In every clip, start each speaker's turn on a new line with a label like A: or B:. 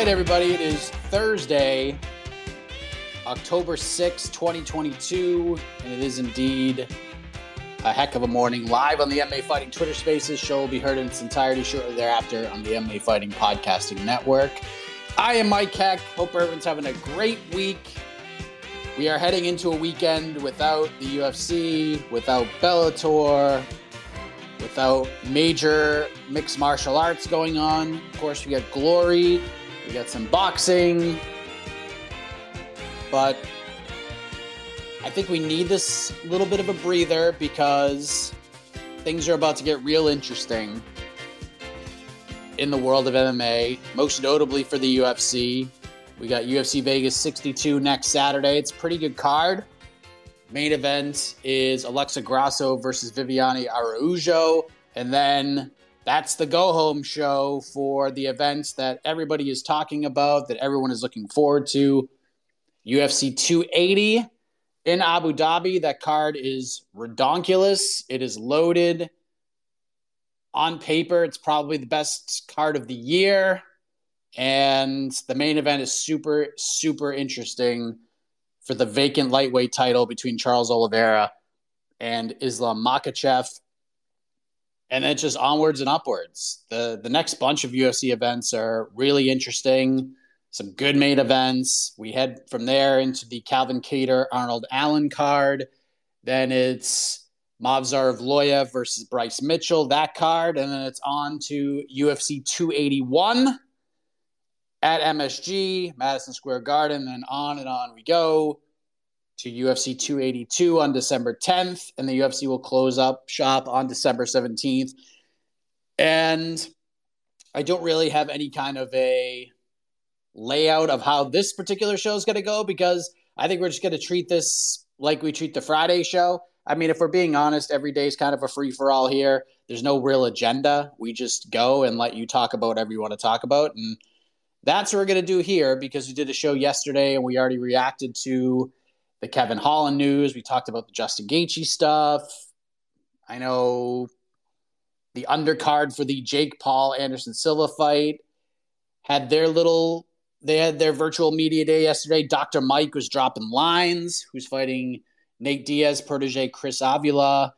A: Right, everybody, it is Thursday, October 6, 2022, and it is indeed a heck of a morning live on the MMA Fighting Twitter Spaces. Show will be heard in its entirety shortly thereafter on the MMA Fighting Podcasting Network. I am Mike Heck. Hope everyone's having a great week. We are heading into a weekend without the UFC, without Bellator, without major mixed martial arts going on. Of course, we got Glory, we got some boxing, but I think we need this little bit of a breather because things are about to get real interesting in the world of MMA, most notably for the UFC. We got UFC Vegas 62 next Saturday. It's a pretty good card. Main event is Alexa Grasso versus Viviane Araujo. And then that's the go home show for the events that everybody is talking about, that everyone is looking forward to. UFC 280 in Abu Dhabi. That card is redonkulous. It is loaded. On paper, it's probably the best card of the year. And the main event is super, super interesting for the vacant lightweight title between Charles Oliveira and Islam Makhachev. And then it's just onwards and upwards. The the next bunch of UFC events are really interesting. Some good main events. We head from there into the Calvin Kattar Arnold Allen card. Then it's Movsar Evloev versus Bryce Mitchell, that card. And then it's on to UFC 281 at MSG, Madison Square Garden, and on and on we go to UFC 282 on December 10th, and the UFC will close up shop on December 17th. And I don't really have any kind of a layout of how this particular show is going to go because I think we're just going to treat this like we treat the Friday show. I mean, if we're being honest, every day is kind of a free for all here. There's no real agenda. We just go and let you talk about whatever you want to talk about. And that's what we're going to do here because we did a show yesterday and we already reacted to the Kevin Holland news. We talked about the Justin Gaethje stuff. I know the undercard for the Jake Paul Anderson Silva fight had their little. They had their virtual media day yesterday. Dr. Mike was dropping lines. Who's fighting Nate Diaz protege Chris Avila?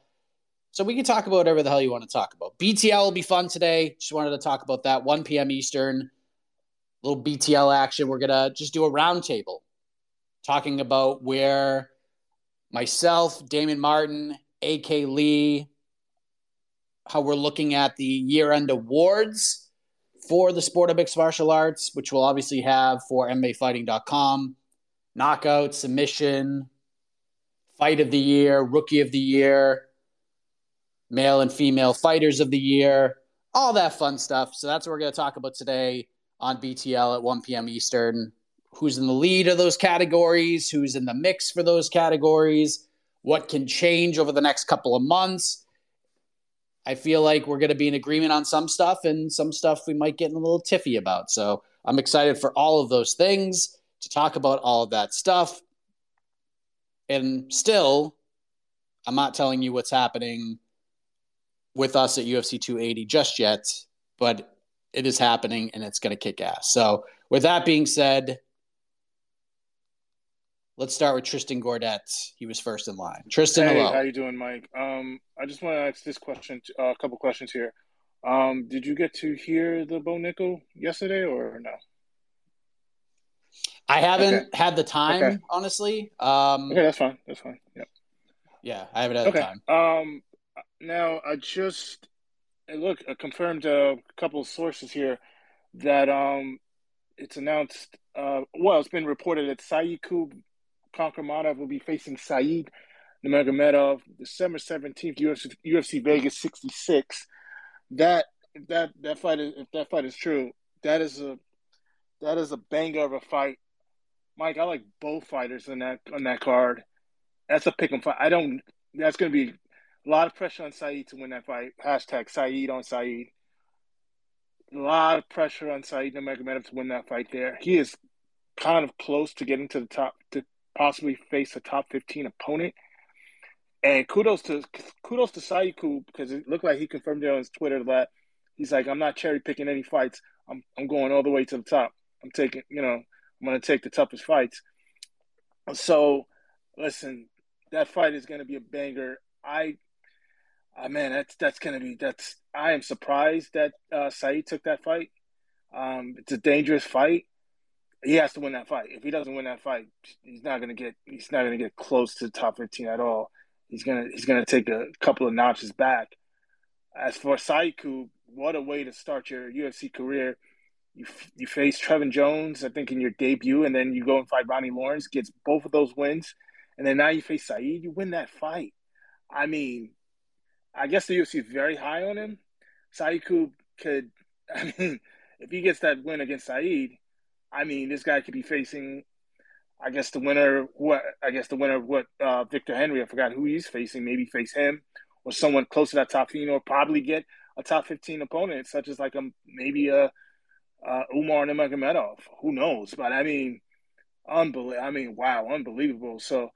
A: So we can talk about whatever the hell you want to talk about. BTL will be fun today. Just wanted to talk about that. 1 p.m. Eastern. Little BTL action. We're gonna just do a roundtable talking about where myself, Damon Martin, AK Lee, how we're looking at the year end awards for the sport of mixed martial arts, which we'll obviously have for MMAfighting.com. Knockout, submission, fight of the year, rookie of the year, male and female fighters of the year, all that fun stuff. So that's what we're going to talk about today on BTL at 1 p.m. Eastern. Who's in the lead of those categories? Who's in the mix for those categories? What can change over the next couple of months? I feel like we're going to be in agreement on some stuff and some stuff we might get in a little tiffy about. So I'm excited for all of those things to talk about all of that stuff. And still, I'm not telling you what's happening with us at UFC 280 just yet, but it is happening and it's going to kick ass. So, with that being said, let's start with Tristan Gordet. He was first in line. Tristan,
B: hey,
A: hello.
B: How you doing, Mike? Um, I just want to ask this question, uh, a couple questions here. Um, did you get to hear the Bo Nickal yesterday or no?
A: I haven't
B: Okay.
A: had the time,
B: Okay.
A: honestly. Um,
B: Okay, that's fine. That's fine. Yep.
A: Yeah, I haven't had
B: Okay.
A: the time.
B: Um, now I just look I confirmed a couple of sources here that um it's announced. Uh, well, it's been reported that Saikub Konkramadov will be facing Saeed Nurmagomedov December seventeenth, UFC, UFC Vegas sixty six. That if that that fight is if that fight is true, that is a that is a banger of a fight. Mike, I like both fighters on that on that card. That's a pick 'em fight. I don't. That's going to be a lot of pressure on Saeed to win that fight. Hashtag Saeed on Saeed. A lot of pressure on Saeed Nurmagomedov to win that fight. There, he is kind of close to getting to the top to possibly face a top fifteen opponent. And kudos to kudos to Saiku because it looked like he confirmed it on his Twitter that he's like, I'm not cherry picking any fights. I'm I'm going all the way to the top. I'm taking, you know, I'm going to take the toughest fights. So, listen, that fight is going to be a banger. I, I man, that's that's to be that's. I am surprised that uh, Saeed took that fight. Um, it's a dangerous fight. He has to win that fight. If he doesn't win that fight, he's not going to get he's not to get close to the top fifteen at all. He's gonna he's gonna take a couple of notches back. As for Saiku, what a way to start your UFC career. You you face Trevin Jones, I think, in your debut, and then you go and fight Ronnie Lawrence, gets both of those wins, and then now you face Saeed, you win that fight. I mean, I guess the UFC is very high on him. Saiku could, I mean, if he gets that win against Saeed, I mean, this guy could be facing, I guess the winner, what I guess the winner of what uh, Victor Henry, I forgot who he's facing, maybe face him or someone close to that top 15, or probably get a top 15 opponent, such as like a maybe a uh, Umar Nurmagomedov. Who knows? But I mean, unbelievable. I mean, wow, unbelievable. So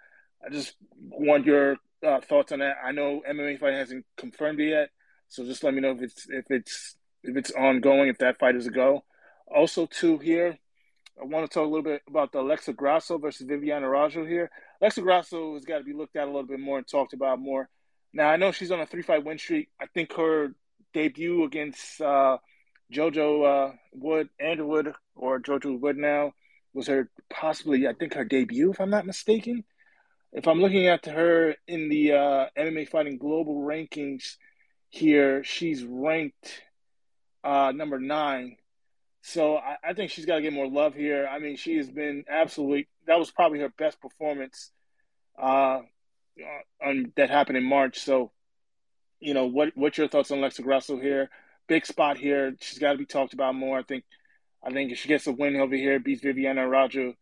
B: I just want your uh, thoughts on that. I know MMA fight hasn't confirmed it yet, so just let me know if it's if it's if it's ongoing, if that fight is a go. Also, too, here, I want to talk a little bit about the Alexa Grasso versus Viviane Araujo here. Alexa Grasso has got to be looked at a little bit more and talked about more. Now, I know she's on a three fight win streak. I think her debut against uh, JoJo uh, Wood, Andrew Wood, or JoJo Wood now was her possibly, I think, her debut, if I'm not mistaken. If I'm looking at her in the uh, MMA Fighting Global rankings here, she's ranked uh, number nine. So I, I think she's got to get more love here. I mean, she has been absolutely, that was probably her best performance uh, on, that happened in March. So, you know, what what's your thoughts on Alexa Grasso here? Big spot here. She's got to be talked about more. I think I think if she gets a win over here, beats Viviane Araujo,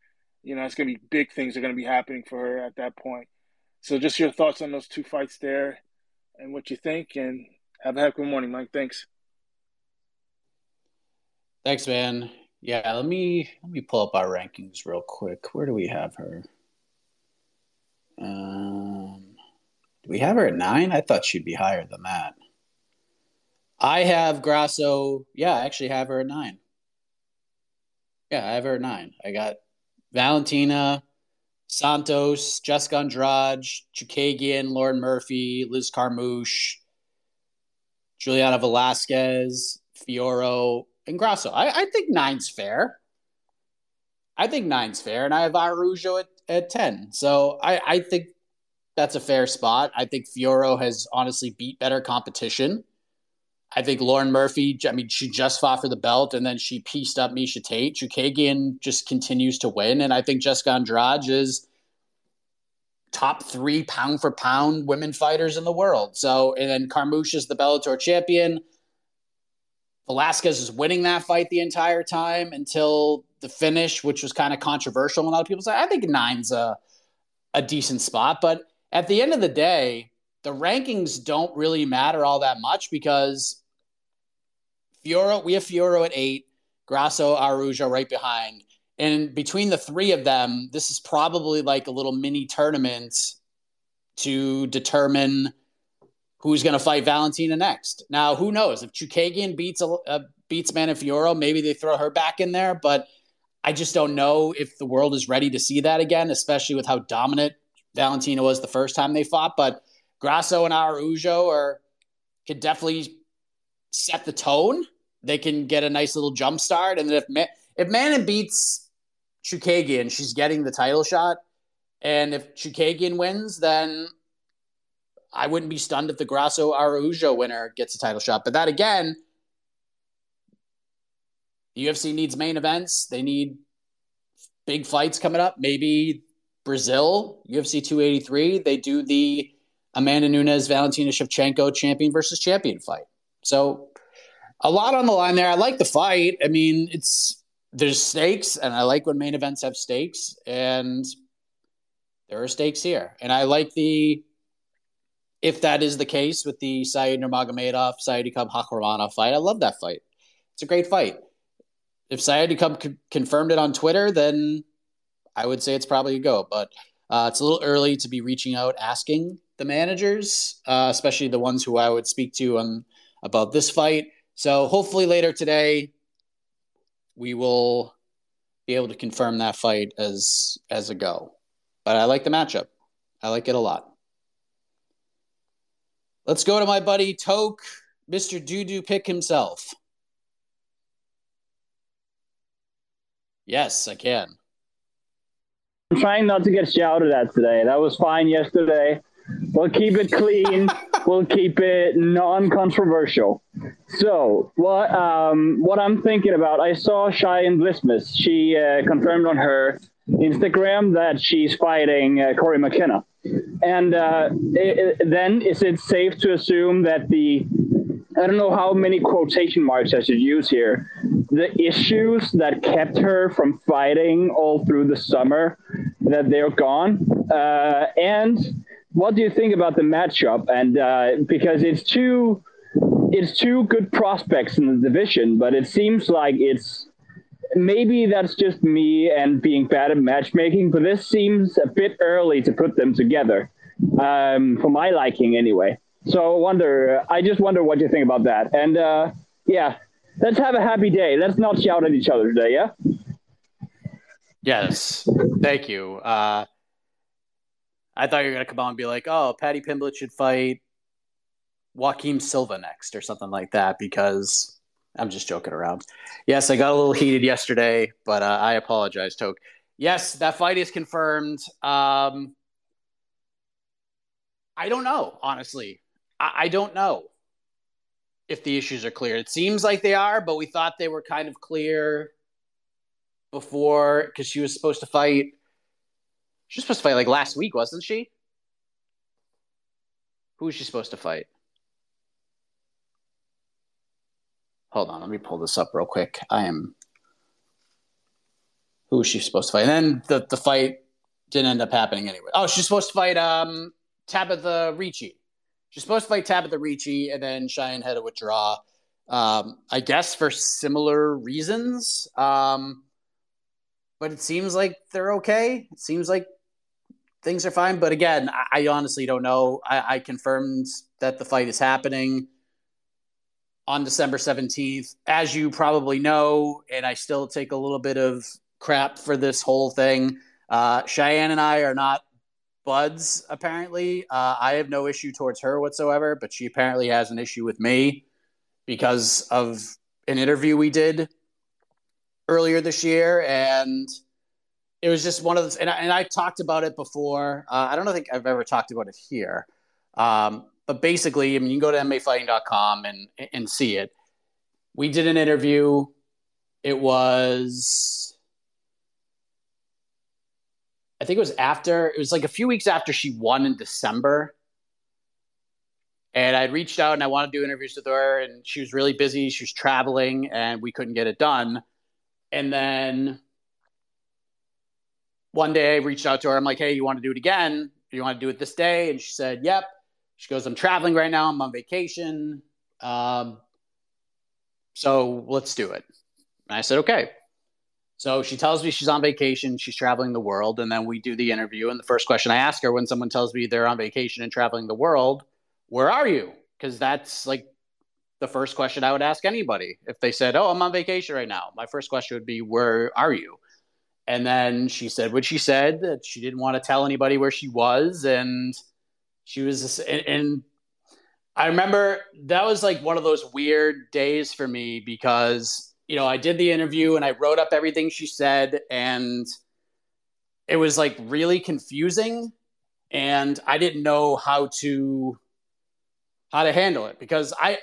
B: you know, it's going to be big things are going to be happening for her at that point. So just your thoughts on those two fights there and what you think. And have a happy morning, Mike. Thanks.
A: Thanks, man. Yeah, let me let me pull up our rankings real quick. Where do we have her? Um, do we have her at nine? I thought she'd be higher than that. I have Grasso. Yeah, I actually have her at nine. Yeah, I have her at nine. I got Valentina, Santos, Jessica Andrade, Chookagian, Lauren Murphy, Liz Carmouche, Juliana Velasquez, Fiorot, and Grasso. I, I think nine's fair. I think nine's fair, and I have Araujo at, at 10. So I, I think that's a fair spot. I think Fiorot has honestly beat better competition. I think Lauren Murphy, I mean, she just fought for the belt and then she pieced up Miesha Tate. Chookagian just continues to win. And I think Jessica Andrade is top three pound for pound women fighters in the world. So, and then Carmouche is the Bellator champion. Velasquez is winning that fight the entire time until the finish, which was kind of controversial. And a lot of people say, I think nine's a, a decent spot. But at the end of the day, the rankings don't really matter all that much because Fiorot, we have Fiorot at eight, Grasso, Araujo right behind. And between the three of them, this is probably like a little mini tournament to determine who's going to fight Valentina next. Now, who knows if Chookagian beats a, uh, beats Fiorot, maybe they throw her back in there. But I just don't know if the world is ready to see that again, especially with how dominant Valentina was the first time they fought. But Grasso and Araujo are could definitely set the tone. They can get a nice little jump start, and if if Manon beats Chookagian, she's getting the title shot. And if Chookagian wins, then I wouldn't be stunned if the Grasso Araujo winner gets a title shot. But that again, the UFC needs main events. They need big fights coming up. Maybe Brazil, UFC 283, they do the Amanda Nunes, Valentina Shevchenko champion versus champion fight. So a lot on the line there. I like the fight. I mean, it's there's stakes, and I like when main events have stakes, and there are stakes here. And I like the if that is the case with the Said Nurmagomedov Saidyokub Kakhramonov fight. I love that fight. It's a great fight. If Saidyokub c- confirmed it on Twitter, then I would say it's probably a go. But uh, it's a little early to be reaching out asking the managers, uh, especially the ones who I would speak to on about this fight. So hopefully later today, we will be able to confirm that fight as as a go. But I like the matchup. I like it a lot. Let's go to my buddy Toke, Mr. Doodoo Pick himself. Yes, I can.
C: I'm trying not to get shouted at today. That was fine yesterday. We'll keep it clean. we'll keep it non-controversial. So, what um, what I'm thinking about? I saw Cheyenne Vlismas. She uh, confirmed on her Instagram that she's fighting uh, Cory McKenna. And uh, it, it, then, is it safe to assume that the I don't know how many quotation marks I should use here. The issues that kept her from fighting all through the summer, that they're gone, uh, and what do you think about the matchup? And uh, because it's two, it's two good prospects in the division, but it seems like it's maybe that's just me and being bad at matchmaking. But this seems a bit early to put them together, um, for my liking anyway. So I wonder, I just wonder what you think about that. And uh, yeah, let's have a happy day. Let's not shout at each other today. Yeah.
A: Yes, thank you. Uh, I thought you were to come on and be like, oh, Paddy Pimblett should fight Joaquim Silva next or something like that because I'm just joking around. Yes, I got a little heated yesterday, but uh, I apologize, Toke. Yes, that fight is confirmed. Um, I don't know, honestly. I-, I don't know if the issues are clear. It seems like they are, but we thought they were kind of clear before because she was supposed to fight She was supposed to fight like last week, wasn't she? Who was she supposed to fight? Hold on, let me pull this up real quick. I am. Who was she supposed to fight? And then the, the fight didn't end up happening anyway. Oh, she's supposed to fight um, Tabatha Ricci. She's supposed to fight Tabatha Ricci, and then Cheyenne had to withdraw. Um, I guess for similar reasons. Um, but it seems like they're okay. It seems like things are fine. But again, I, I honestly don't know. I, I, confirmed that the fight is happening on December 17th. As you probably know, and I still take a little bit of crap for this whole thing, uh, Cheyenne and I are not buds, apparently. Uh, I have no issue towards her whatsoever, but she apparently has an issue with me because of an interview we did earlier this year. And – it was just one of those, and I, and I talked about it before. Uh, I don't think I've ever talked about it here. Um, but basically, I mean, you can go to MMAfighting.com and and see it. We did an interview. It was, I think it was after. It was like a few weeks after she won in December. And I reached out and I wanted to do interviews with her, and she was really busy. She was traveling, and we couldn't get it done. And then one day I reached out to her. I'm like, hey, you want to do it again? You want to do it this day? And she said, yep. She goes, I'm traveling right now. I'm on vacation. Um, so let's do it. And I said, okay. So she tells me she's on vacation. She's traveling the world. And then we do the interview. And the first question I ask her when someone tells me they're on vacation and traveling the world, where are you? Because that's like the first question I would ask anybody. If they said, oh, I'm on vacation right now, my first question would be, where are you? And then she said what she said that she didn't want to tell anybody where she was. And she was, and, and I remember that was like one of those weird days for me because, you know, I did the interview and I wrote up everything she said. And it was like really confusing. And I didn't know how to, how to handle it because I,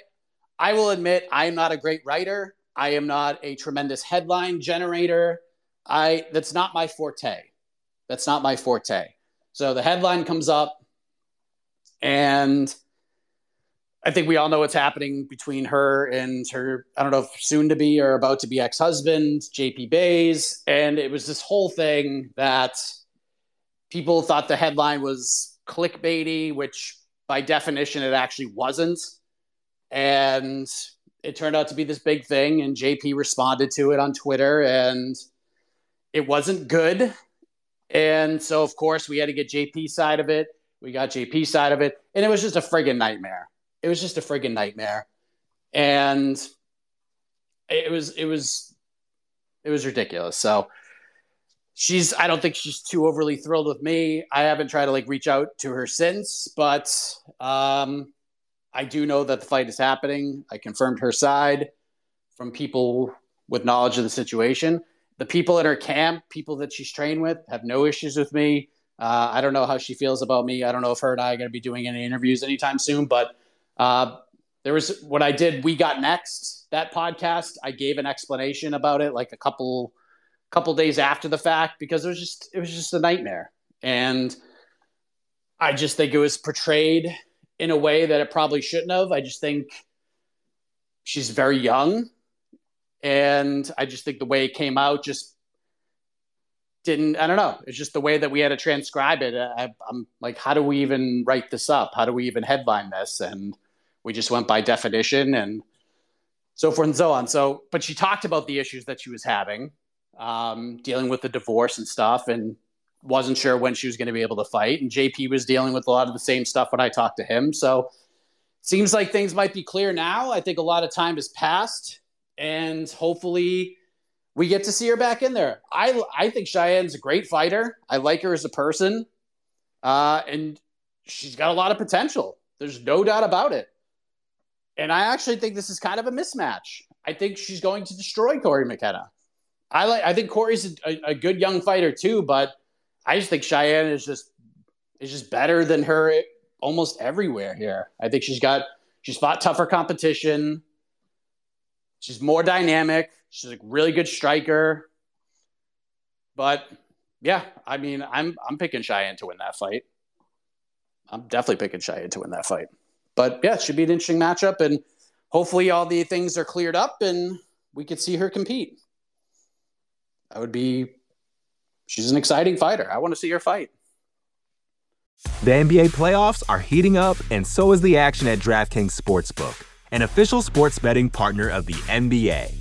A: I will admit I am not a great writer. I am not a tremendous headline generator. I that's not my forte. That's not my forte. So the headline comes up, and I think we all know what's happening between her and her, I don't know if soon to be or about to be ex husband, JP Buys. And it was this whole thing that people thought the headline was clickbaity, which by definition it actually wasn't. And it turned out to be this big thing. And JP responded to it on Twitter. And it wasn't good. And so, of course, we had to get JP side of it. We got JP side of it. And it was just a friggin' nightmare. It was just a friggin' nightmare. And it was, it was, it was ridiculous. So she's, I don't think she's too overly thrilled with me. I haven't tried to like reach out to her since, but um, I do know that the fight is happening. I confirmed her side from people with knowledge of the situation the people at her camp, people that she's trained with, have no issues with me. Uh, I don't know how she feels about me. I don't know if her and I are going to be doing any interviews anytime soon, but uh, there was what I did. We got next that podcast. I gave an explanation about it like a couple couple days after the fact because it was just it was just a nightmare, and I just think it was portrayed in a way that it probably shouldn't have. I just think she's very young and I just think the way it came out just didn't. I don't know. It's just the way that we had to transcribe it. I, I'm like, how do we even write this up? How do we even headline this? And we just went by definition and so forth and so on. So, but she talked about the issues that she was having, um, dealing with the divorce and stuff, and wasn't sure when she was going to be able to fight. And JP was dealing with a lot of the same stuff when I talked to him. So, seems like things might be clear now. I think a lot of time has passed and hopefully we get to see her back in there. I I think Cheyenne's a great fighter. I like her as a person, uh, and she's got a lot of potential. There's no doubt about it. And I actually think this is kind of a mismatch. I think she's going to destroy Cory McKenna. I like. I think Cory's a, a good young fighter too, but I just think Cheyenne is just is just better than her almost everywhere here. I think she's got she's fought tougher competition. She's more dynamic. She's a really good striker. But yeah, I mean, I'm I'm picking Cheyenne to win that fight. I'm definitely picking Cheyenne to win that fight. But yeah, it should be an interesting matchup, and hopefully all the things are cleared up and we could see her compete. That would be. She's an exciting fighter. I want to see her fight.
D: The NBA playoffs are heating up, and so is the action at DraftKings Sportsbook an official sports betting partner of the NBA.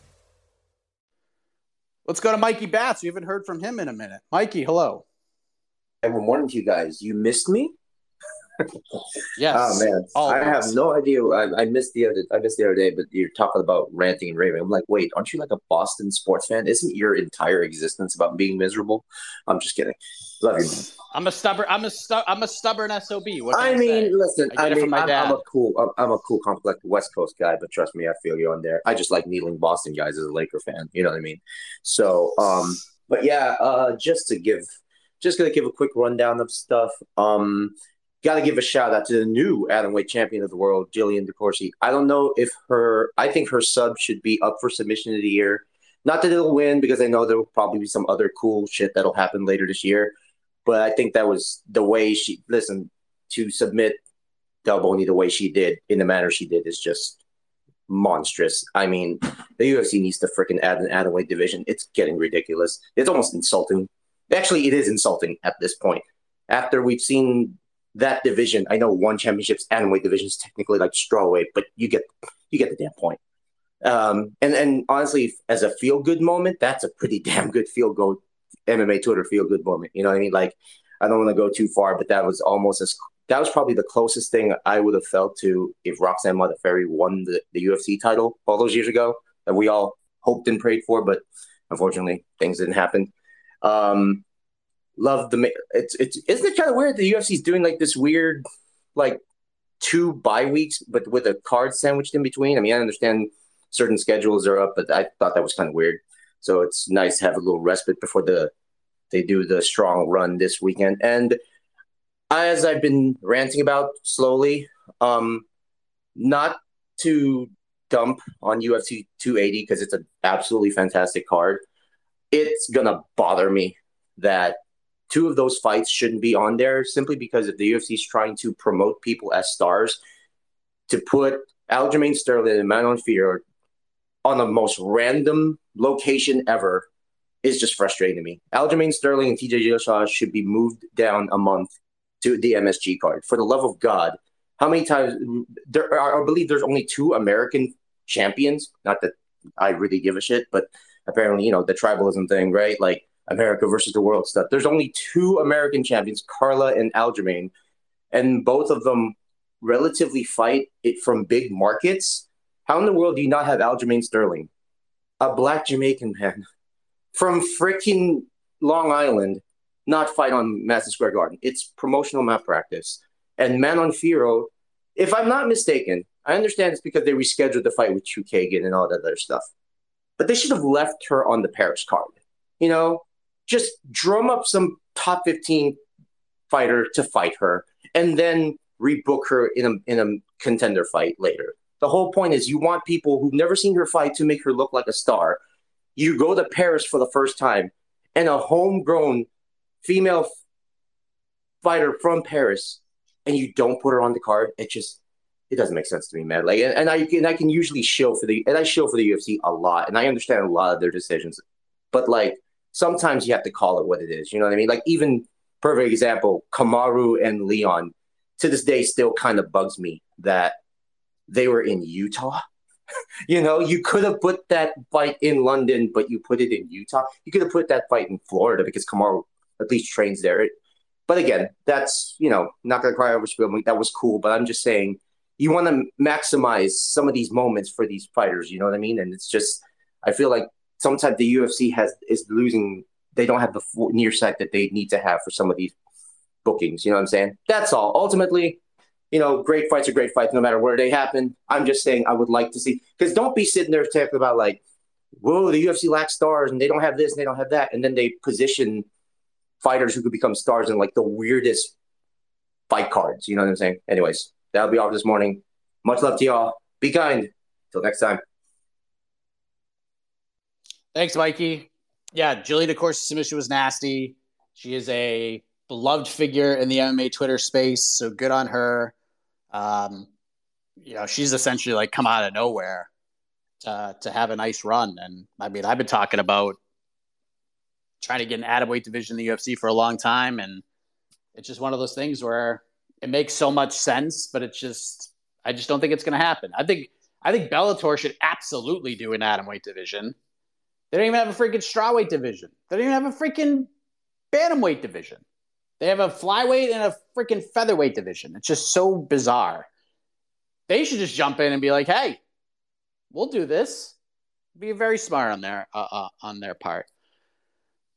A: Let's go to Mikey Bats. We haven't heard from him in a minute. Mikey, hello.
E: Hey, good morning to you guys. You missed me?
A: yes.
E: Ah, oh man, I have no idea. I, I, missed the other. I missed the other day, but you're talking about ranting and raving. I'm like, wait, aren't you like a Boston sports fan? Isn't your entire existence about being miserable? I'm just kidding. Love you.
A: I'm a stubborn. I'm a stu- I'm a stubborn sob. What
E: I, mean, listen. I,
A: I
E: mean, I'm, I'm, a cool. I'm, I'm a cool, complex West Coast guy, but trust me, I feel you on there. I just like needling Boston guys as a Laker fan. You know what I mean? So, um, but yeah, uh, just to give, just gonna give a quick rundown of stuff. Um, got to give a shout out to the new atomweight champion of the world, Jillian DeCoursey. I don't know if her, I think her sub should be up for submission of the year. Not that it'll win because I know there will probably be some other cool shit that'll happen later this year. But I think that was the way she, listen, to submit Delboni the way she did in the manner she did is just monstrous. I mean, the UFC needs to freaking add an atomweight division. It's getting ridiculous. It's almost insulting. Actually, it is insulting at this point. After we've seen that division, I know one championship's atomweight division is technically like strawweight, but you get you get the damn point. Um, and and honestly, as a feel good moment, that's a pretty damn good feel good MMA Twitter feel good moment. You know what I mean? Like, I don't want to go too far, but that was almost as that was probably the closest thing I would have felt to if Roxanne Modafferi won the, the UFC title all those years ago that we all hoped and prayed for, but unfortunately things didn't happen. Um, love the it's it's isn't it kind of weird the UFC's doing like this weird like two bye weeks but with a card sandwiched in between. I mean, I understand certain schedules are up, but I thought that was kind of weird. So it's nice to have a little respite before the they do the strong run this weekend. And as I've been ranting about slowly, um, not to dump on UFC 280 because it's an absolutely fantastic card. It's gonna bother me that two of those fights shouldn't be on there simply because if the UFC is trying to promote people as stars, to put Aljamain Sterling and Manon Fiorot on the most random location ever is just frustrating to me. Aljamain Sterling and TJ Dillashaw should be moved down a month to the MSG card. For the love of God, how many times there are, I believe there's only two American champions. Not that I really give a shit, but apparently, you know, the tribalism thing, right? Like America versus the world stuff. There's only two American champions, Carla and Aljamain, and both of them relatively fight it from big markets. How in the world do you not have Aljamain Sterling, a black Jamaican man from freaking Long Island, not fight on Madison Square Garden? It's promotional malpractice. And Manon Fiorot, if I'm not mistaken, I understand it's because they rescheduled the fight with Chookagian and all that other stuff. But they should have left her on the Paris card. You know, just drum up some top 15 fighter to fight her and then rebook her in a, in a contender fight later. The whole point is you want people who've never seen her fight to make her look like a star. you go to Paris for the first time, and a homegrown female fighter from Paris, and you don't put her on the card. It just it doesn't make sense to me, man. Like, and, and I and I can usually show for the and I show for the UFC a lot, and I understand a lot of their decisions, but like sometimes you have to call it what it is. You know what I mean? Like even perfect example, Kamaru and Leon to this day still kind of bugs me that they were in Utah. you know, you could have put that fight in London, but you put it in Utah. You could have put that fight in Florida because Kamaru at least trains there. But again, that's you know not gonna cry over spilling. That was cool, but I'm just saying you want to maximize some of these moments for these fighters. You know what I mean? And it's just I feel like sometimes the UFC has is losing. They don't have the near sight that they need to have for some of these bookings. You know what I'm saying? That's all. Ultimately, you know, great fights are great fights no matter where they happen. I'm just saying I would like to see because don't be sitting there talking about like, whoa, the UFC lacks stars and they don't have this and they don't have that, and then they position fighters who could become stars in like the weirdest fight cards. You know what I'm saying? Anyways, that'll be all for this morning. Much love to y'all. Be kind. Till next time.
A: Thanks, Mikey. Yeah, Juliana Corsi submission was nasty. She is a beloved figure in the MMA Twitter space, so good on her. Um, you know, she's essentially like come out of nowhere to to have a nice run. And I mean, I've been talking about trying to get an atomweight division in the UFC for a long time, and it's just one of those things where it makes so much sense, but it's just I just don't think it's going to happen. I think I think Bellator should absolutely do an atomweight division. They don't even have a freaking strawweight division. They don't even have a freaking bantamweight division. They have a flyweight and a freaking featherweight division. It's just so bizarre. They should just jump in and be like, "Hey, we'll do this." Be very smart on their uh, uh, on their part.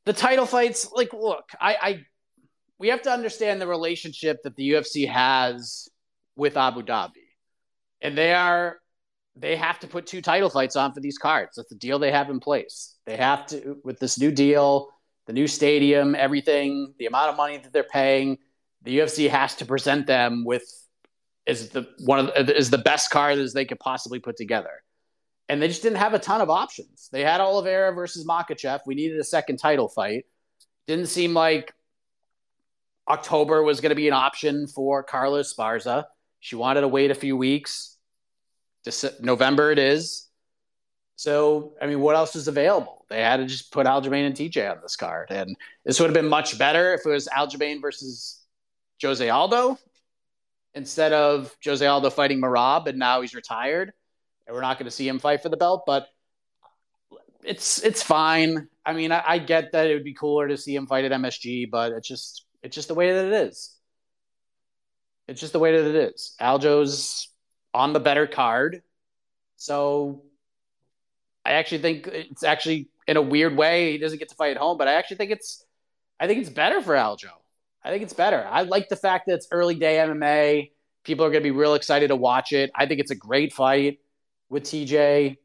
A: The title fights, like, look, I, I we have to understand the relationship that the UFC has with Abu Dhabi, and they are they have to put two title fights on for these cards. That's the deal they have in place. They have to with this new deal the new stadium, everything, the amount of money that they're paying, the UFC has to present them with is the one of the, is the best card as they could possibly put together. And they just didn't have a ton of options. They had Oliveira versus Makhachev. We needed a second title fight. Didn't seem like October was going to be an option for Carla Esparza. She wanted to wait a few weeks. November it is. So, I mean, what else is available? They had to just put Aljamain and TJ on this card. And this would have been much better if it was Aljamain versus Jose Aldo instead of Jose Aldo fighting Merab, and now he's retired. And we're not going to see him fight for the belt, but it's it's fine. I mean, I, I get that it would be cooler to see him fight at MSG, but it's just it's just the way that it is. It's just the way that it is. Aljo's on the better card. So I actually think it's actually in a weird way he doesn't get to fight at home, but I actually think it's I think it's better for Aljo. I think it's better. I like the fact that it's early day MMA. People are going to be real excited to watch it. I think it's a great fight with TJ.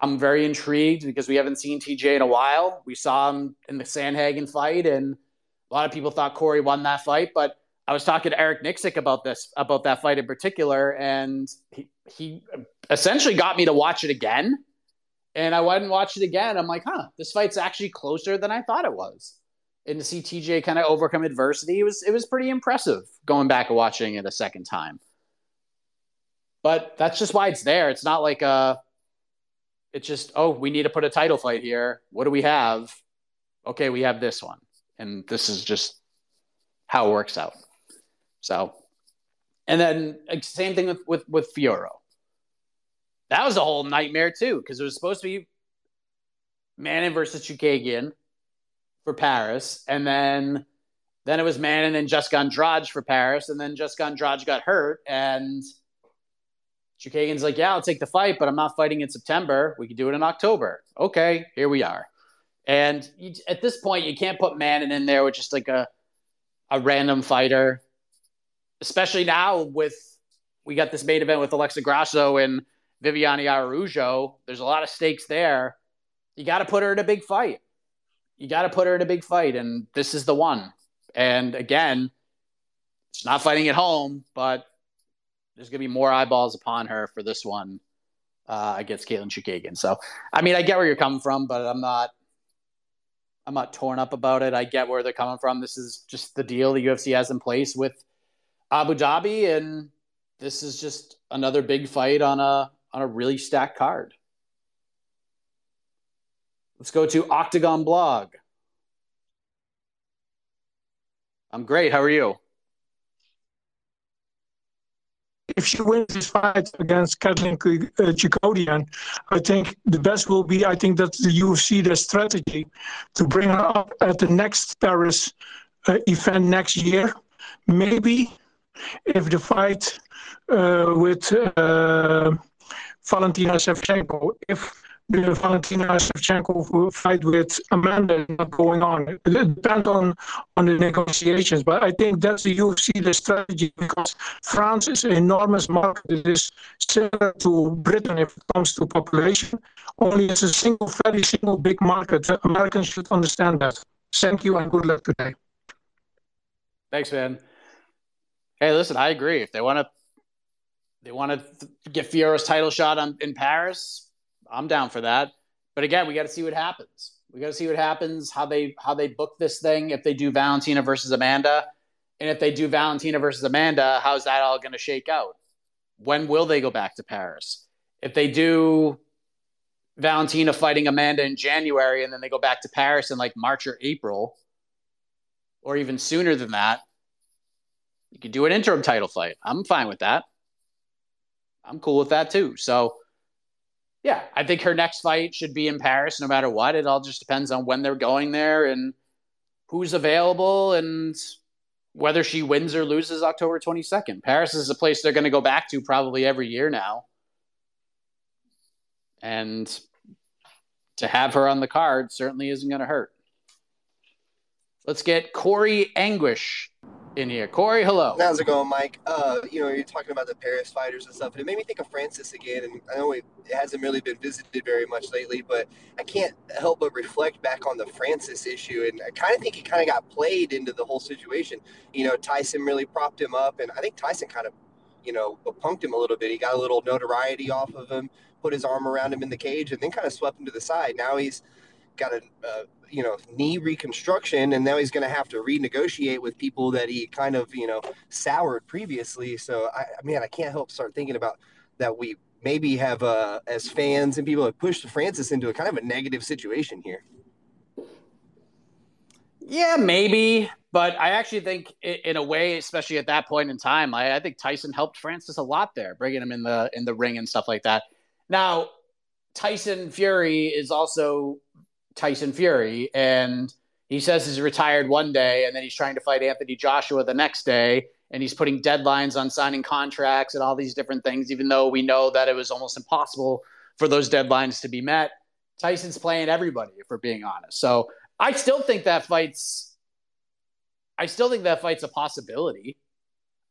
A: I'm very intrigued because we haven't seen TJ in a while. We saw him in the Sandhagen fight, and a lot of people thought Cory won that fight. But I was talking to Eric Nicksick about this, about that fight in particular, and he, he essentially got me to watch it again and I went and watched it again. I'm like, huh, this fight's actually closer than I thought it was. And to see TJ kind of overcome adversity, it was it was pretty impressive going back and watching it a second time. But that's just why it's there. It's not like a it's just, oh, we need to put a title fight here. What do we have? Okay, we have this one. And this is just how it works out. So and then same thing with with, with Fiorot that was a whole nightmare too because it was supposed to be Manon versus Chookagian for Paris, and then then it was Manon and Jessica Andrade for Paris, and then Jessica Andrade got hurt, and Chookagian's like, "Yeah, I'll take the fight, but I'm not fighting in September. We could do it in October." Okay, here we are. And you, at this point, you can't put Manon in there with just like a a random fighter, especially now with we got this main event with Alexa Grasso and Viviane Araujo, there's a lot of stakes there. You got to put her in a big fight. You got to put her in a big fight, and this is the one. And again, it's not fighting at home, but there's going to be more eyeballs upon her for this one uh, against Katlyn Chookagian. So, I mean, I get where you're coming from, but I'm not. I'm not torn up about it. I get where they're coming from. This is just the deal the UFC has in place with Abu Dhabi, and this is just another big fight on a on a really stacked card. Let's go to Octagon Blog. I'm great. How are you?
F: if she wins this fight against Katlyn Chookagian, I think the best will be, I think that the UFC, their strategy to bring her up at the next Paris uh, event next year. Maybe if the fight uh, with uh, Valentina Shevchenko, if the Valentina Shevchenko fight with Amanda not going on. It depends on, on the negotiations, but I think that's the UFC the strategy because France is an enormous market. It is similar to Britain if it comes to population. Only it's a single, very single big market. Americans should understand that. Thank you and good luck today.
A: Thanks, man. Hey, listen, I agree. If they want to, they want to get Fiorot's title shot on, in Paris I'm down for that. But again, we got to see what happens. We got to see what happens, how they how they book this thing. If they do Valentina versus Amanda, and if they do Valentina versus Amanda, how's that all going to shake out? When will they go back to Paris? If they do Valentina fighting Amanda in January, and then they go back to Paris in like March or April, or even sooner than that, you could do an interim title fight. I'm fine with that. I'm cool with that too. So yeah, I think her next fight should be in Paris no matter what. It all just depends on when they're going there and who's available and whether she wins or loses October 22nd. Paris is a place they're going to go back to probably every year now. And to have her on the card certainly isn't going to hurt. Let's get Corey Anguish in here. Corey, hello.
G: How's it going, Mike? Uh, you know, you're talking about the Paris fighters and stuff, and it made me think of Francis again. And I know it hasn't really been visited very much lately, but I can't help but reflect back on the Francis issue, and I kind of think he kind of got played into the whole situation. You know, Tyson really propped him up, and I think Tyson kind of, you know, punked him a little bit. He got a little notoriety off of him, put his arm around him in the cage, and then kind of swept him to the side. Now he's got a uh, you know knee reconstruction and now he's going to have to renegotiate with people that he kind of you know soured previously. So i, mean i can't help start thinking about that we maybe have uh as fans and people have pushed francis into a kind of a negative situation here.
A: Yeah maybe but i actually think in a way especially at that point in time I, I think tyson helped francis a lot there bringing him in the in the ring and stuff like that. Now tyson fury is also Tyson Fury, and he says he's retired one day, and then he's trying to fight Anthony Joshua the next day, and he's putting deadlines on signing contracts and all these different things, even though we know that it was almost impossible for those deadlines to be met. Tyson's playing everybody, if we're being honest. So I still think that fight's, I still think that fight's a possibility.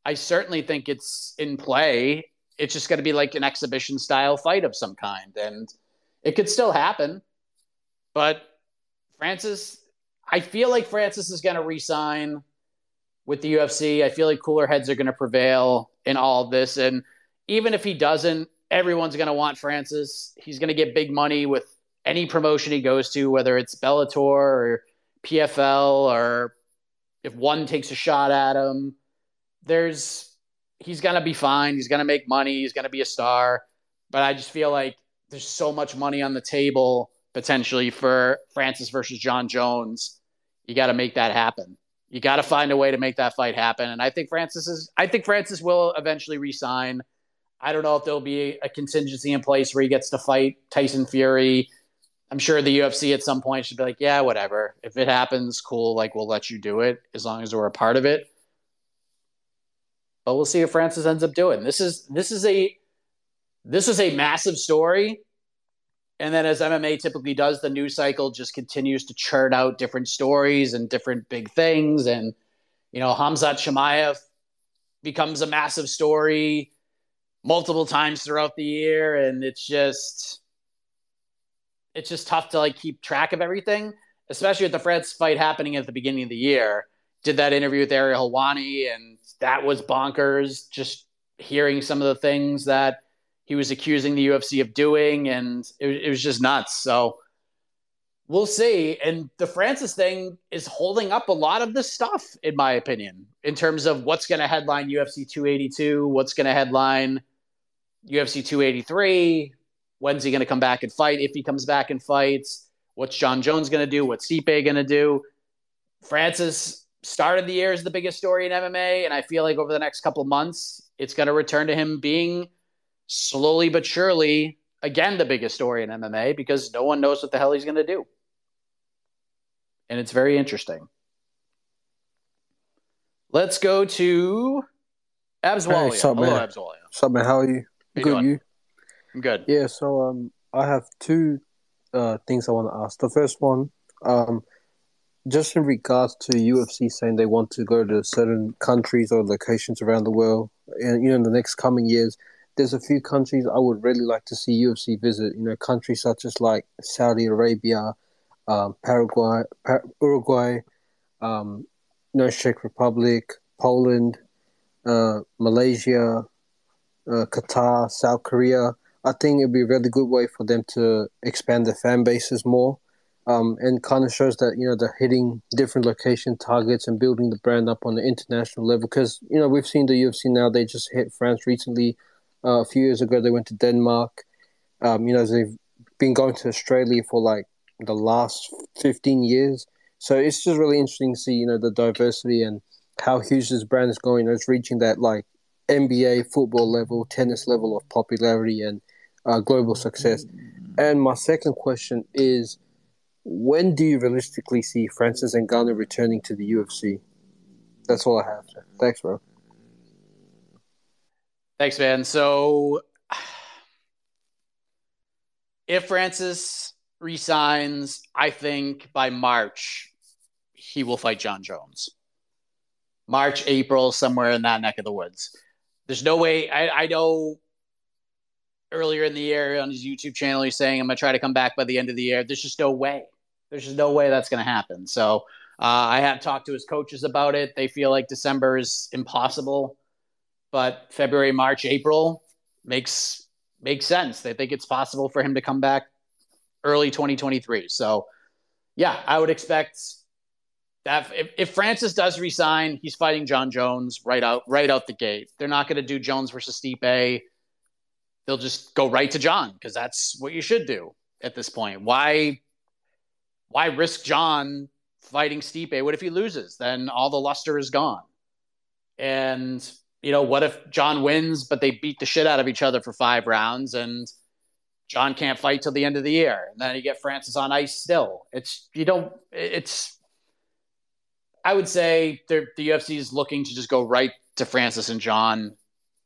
A: I certainly think it's in play. It's just going to be like an exhibition style fight of some kind, and it could still happen. But Francis, I feel like Francis is going to resign with the UFC. I feel like cooler heads are going to prevail in all of this. And even if he doesn't, everyone's going to want Francis. He's going to get big money with any promotion he goes to, whether it's Bellator or PFL or if one takes a shot at him. There's he's going to be fine. He's going to make money. He's going to be a star. But I just feel like there's so much money on the table potentially for Francis versus Jon Jones. You got to make that happen. You got to find a way to make that fight happen. And I think Francis is. I think Francis will eventually resign. I don't know if there'll be a contingency in place where he gets to fight Tyson Fury. I'm sure the UFC at some point should be like, yeah, whatever. If it happens, cool. Like we'll let you do it as long as we're a part of it. But we'll see if Francis ends up doing. This is this is a this is a massive story and then, as MMA typically does, the news cycle just continues to churn out different stories and different big things. And, you know, Hamzat Chimaev becomes a massive story multiple times throughout the year. And it's just, it's just tough to like keep track of everything, especially with the France fight happening at the beginning of the year. Did that interview with Ariel Helwani, and that was bonkers. Just hearing some of the things that he was accusing the UFC of doing, and it, it was just nuts. So we'll see. And the Francis thing is holding up a lot of this stuff, in my opinion, in terms of what's going to headline UFC 282, what's going to headline UFC 283, when's he going to come back and fight, if he comes back and fights, what's Jon Jones going to do, what's Stipe going to do. Francis started the year as the biggest story in MMA, and I feel like over the next couple months, it's going to return to him being slowly but surely again the biggest story in MMA because no one knows what the hell he's going to do. And it's very interesting. Let's go to Abswalia.
H: Hey, sup,
A: Hello,
H: man.
A: Abswalia.
H: Sup, man? How are you?
A: How
H: good,
A: doing?
H: you?
A: I'm good.
H: Yeah. So, um, I have two uh things I want to ask. The first one, um, just in regards to UFC saying they want to go to certain countries or locations around the world, and you know, in the next coming years, there's a few countries I would really like to see UFC visit. You know, countries such as like Saudi Arabia, um, Paraguay, Par- Uruguay, um, Czech Republic, Poland, uh, Malaysia, uh, Qatar, South Korea. I think it'd be a really good way for them to expand their fan bases more, um, and kind of shows that you know they're hitting different location targets and building the brand up on the international level. Because you know we've seen the UFC now; they just hit France recently. Uh, a few years ago, they went to Denmark. Um, you know, they've been going to Australia for like the last fifteen years. So it's just really interesting to see you know the diversity and how huge this brand is going. It's reaching that like NBA football level, tennis level of popularity and uh, global success. And my second question is, when do you realistically see Francis and Ngannou returning to the UFC? That's all I have. Thanks, bro.
A: Thanks, man. So if Francis resigns, I think by March he will fight Jon Jones. March, April, somewhere in that neck of the woods. There's no way. I, I know earlier in the year on his YouTube channel, he's saying, I'm going to try to come back by the end of the year. There's just no way. There's just no way that's going to happen. So uh, I have talked to his coaches about it. They feel like December is impossible, but February, March, April makes makes sense. They think it's possible for him to come back early 2023. So yeah, I would expect that if, if Francis does resign, he's fighting Jon Jones right out right out the gate. They're not going to do Jones versus Stipe. They'll just go right to Jon because that's what you should do at this point. Why why risk Jon fighting Stipe? What if he loses? Then all the luster is gone. And you know, what if Jon wins, but they beat the shit out of each other for five rounds and Jon can't fight till the end of the year, and then you get Francis on ice still. It's you don't. It's I would say the UFC is looking to just go right to Francis and Jon,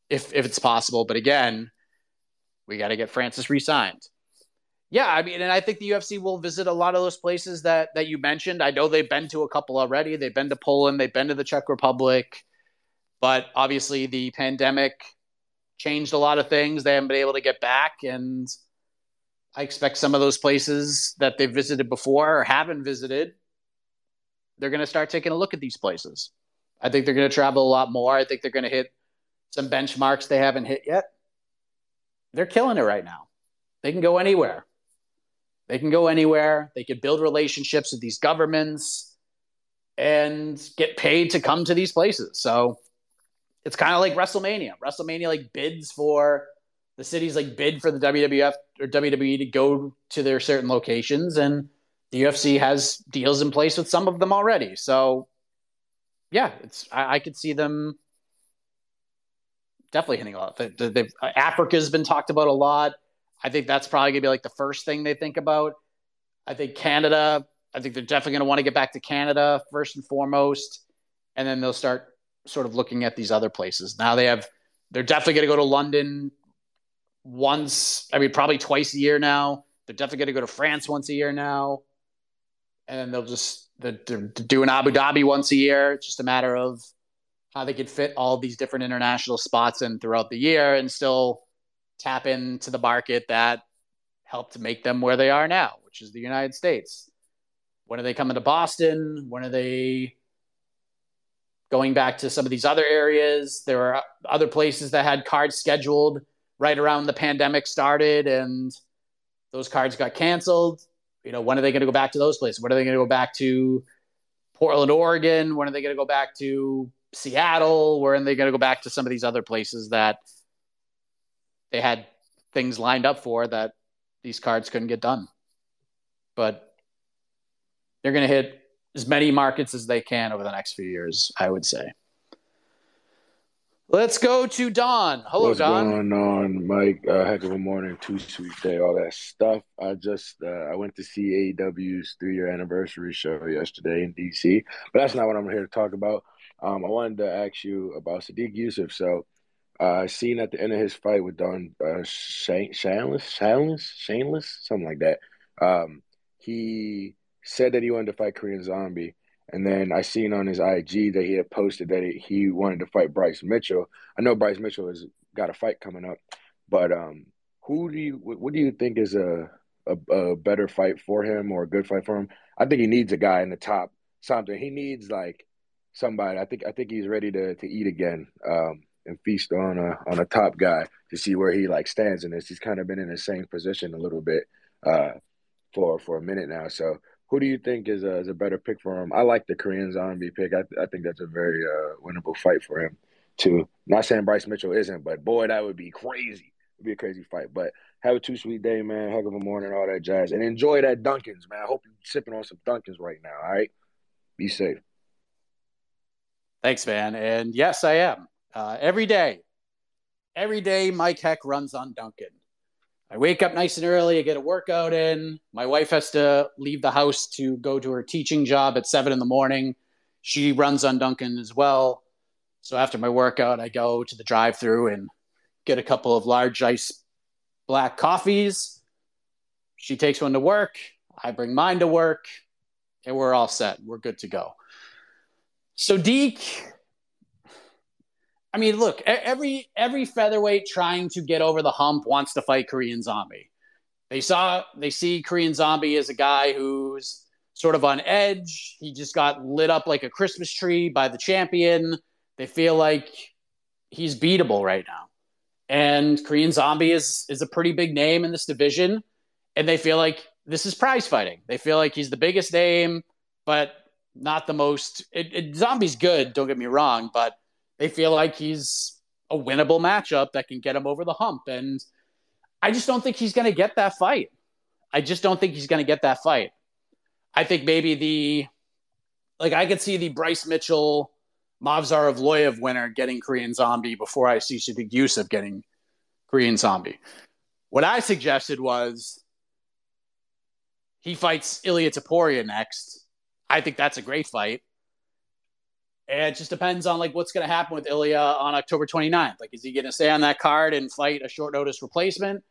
A: if if it's possible. But again, we got to get Francis re-signed. Yeah, I mean, and I think the UFC will visit a lot of those places that that you mentioned. I know they've been to a couple already. They've been to Poland. They've been to the Czech Republic, but obviously the pandemic changed a lot of things. They haven't been able to get back, and I expect some of those places that they've visited before or haven't visited they're going to start taking a look at these places. I think they're going to travel a lot more. I think they're going to hit some benchmarks they haven't hit yet. They're killing it right now. They can go anywhere. They can go anywhere. They can build relationships with these governments and get paid to come to these places. So it's kind of like WrestleMania. WrestleMania like bids for the cities like bid for the WWF or WWE to go to their certain locations and the UFC has deals in place with some of them already. So, yeah, it's I, I could see them definitely hitting a lot. They, they, Africa's been talked about a lot. I think that's probably gonna be like the first thing they think about. I think Canada. I think they're definitely gonna want to get back to Canada first and foremost, and then they'll start sort of looking at these other places. Now they have. They're definitely gonna go to London once. I mean, probably twice a year now. They're definitely gonna go to France once a year now and then they'll just they're, they're doing Abu Dhabi once a year. It's just a matter of how they could fit all these different international spots in throughout the year and still tap into the market that helped make them where they are now, which is the United States. When are they coming to Boston? When are they going back to some of these other areas? There are other places that had cards scheduled right around the pandemic started and those cards got canceled. You know, when are they going to go back to those places? When are they going to go back to Portland, Oregon? When are they going to go back to Seattle? When are they going to go back to some of these other places that they had things lined up for that these cards couldn't get done? But they're going to hit as many markets as they can over the next few years, I would say. Let's go to Don. Hello,
I: What's
A: Don.
I: going on, Mike? Uh, heck of a morning, two sweet day, all that stuff. I just uh, I went to see AEW's three year anniversary show yesterday in DC, but that's not what I'm here to talk about. Um, I wanted to ask you about Sodiq Yusuff. So, uh, I seen at the end of his fight with Don uh, Shane, Shameless, Shameless, Shameless, something like that. Um, he said that he wanted to fight Korean Zombie. And then I seen on his IG that he had posted that he, wanted to fight Bryce Mitchell. I know Bryce Mitchell has got a fight coming up, but um, who do you what do you think is a, a a better fight for him or a good fight for him? I think he needs a guy in the top something. He needs like somebody. I think I think he's ready to to eat again um, and feast on a on a top guy to see where he like stands in this. He's kind of been in the same position a little bit uh, for for a minute now. So who do you think is a, is a better pick for him? I like the Korean Zombie pick. I, I think that's a very uh, winnable fight for him too. Not saying Bryce Mitchell isn't, but boy, that would be crazy. It'd be a crazy fight. But have a two sweet day, man. Heck of a morning, all that jazz, and enjoy that Dunkins, man. I hope you're sipping on some Dunkins right now. All right, be safe.
A: Thanks, man. And yes, I am. Uh, every day, every day, Mike Heck runs on Dunkin'. I wake up nice and early. I get a workout in. My wife has to leave the house to go to her teaching job at seven in the morning. She runs on Dunkin' as well. So after my workout, I go to the drive through and get a couple of large ice black coffees. She takes one to work. I bring mine to work, and we're all set. We're good to go. So Deke, I mean, look, every every featherweight trying to get over the hump wants to fight Korean Zombie. They saw they see Korean Zombie as a guy who's sort of on edge. He just got lit up like a Christmas tree by the champion. They feel like he's beatable right now. And Korean Zombie is is a pretty big name in this division, and they feel like this is prize fighting. They feel like he's the biggest name, but not the most. It, it, Zombie's good, don't get me wrong, but they feel like he's a winnable matchup that can get him over the hump. And I just don't think he's going to get that fight. I just don't think he's going to get that fight. I think maybe the, like, I could see the Bryce Mitchell, Movsar Evloev winner getting Korean Zombie before I see Sodiq Yusuff getting Korean Zombie. What I suggested was he fights Ilia Topuria next. I think that's a great fight. It just depends on like what's going to happen with Ilya on October 29th. Like, is he going to stay on that card and fight a short notice replacement,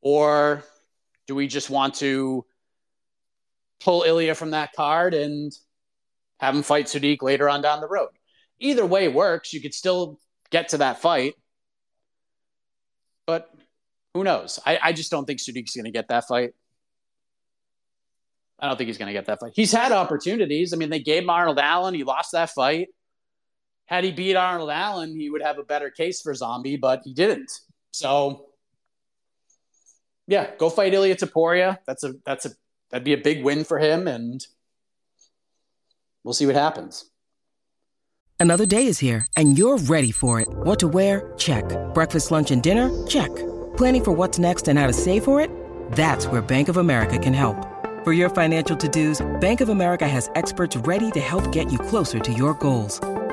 A: or do we just want to pull Ilya from that card and have him fight Sodiq later on down the road? Either way works. You could still get to that fight, but who knows? I, I just don't think Sodiq's going to get that fight. I don't think he's going to get that fight. He's had opportunities. I mean, they gave him Arnold Allen. He lost that fight. Had he beat Arnold Allen, he would have a better case for Zombie, but he didn't. So, yeah, go fight Ilia Topuria. That's a that's a that'd be a big win for him, and we'll see what happens.
J: Another day is here, and you're ready for it. What to wear? Check. Breakfast, lunch, and dinner? Check. Planning for what's next and how to save for it? That's where Bank of America can help. For your financial to-dos, Bank of America has experts ready to help get you closer to your goals.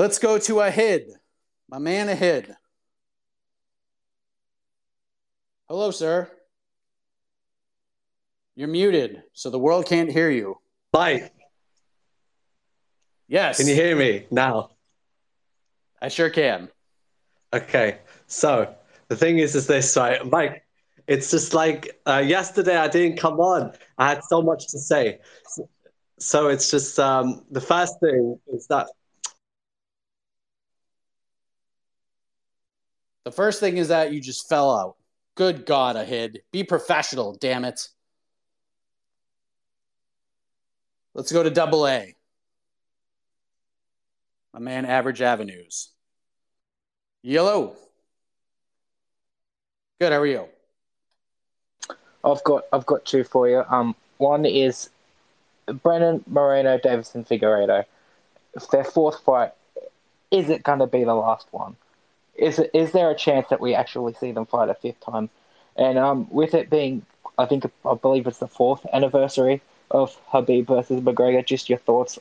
A: Let's go to Ahid, my man Ahid. Hello, sir. You're muted, so the world can't hear you.
K: Hi.
A: Yes.
K: Can you hear me now?
A: I sure can.
K: Okay. So the thing is, is this right, Mike? It's just like uh, yesterday I didn't come on. I had so much to say. So, so it's just um, the first thing is that
A: The first thing is that you just fell out. Good God, Ahid. Be professional, damn it. Let's go to double A. My man, Average Avenues. Yellow. Good. How are you?
L: I've got I've got two for you. Um, one is Brandon Moreno, Deiveson Figueiredo. If their fourth fight, is it going to be the last one? Is is there a chance that we actually see them fight a fifth time? And um, with it being, I think I believe it's the fourth anniversary of Khabib versus McGregor. Just your thoughts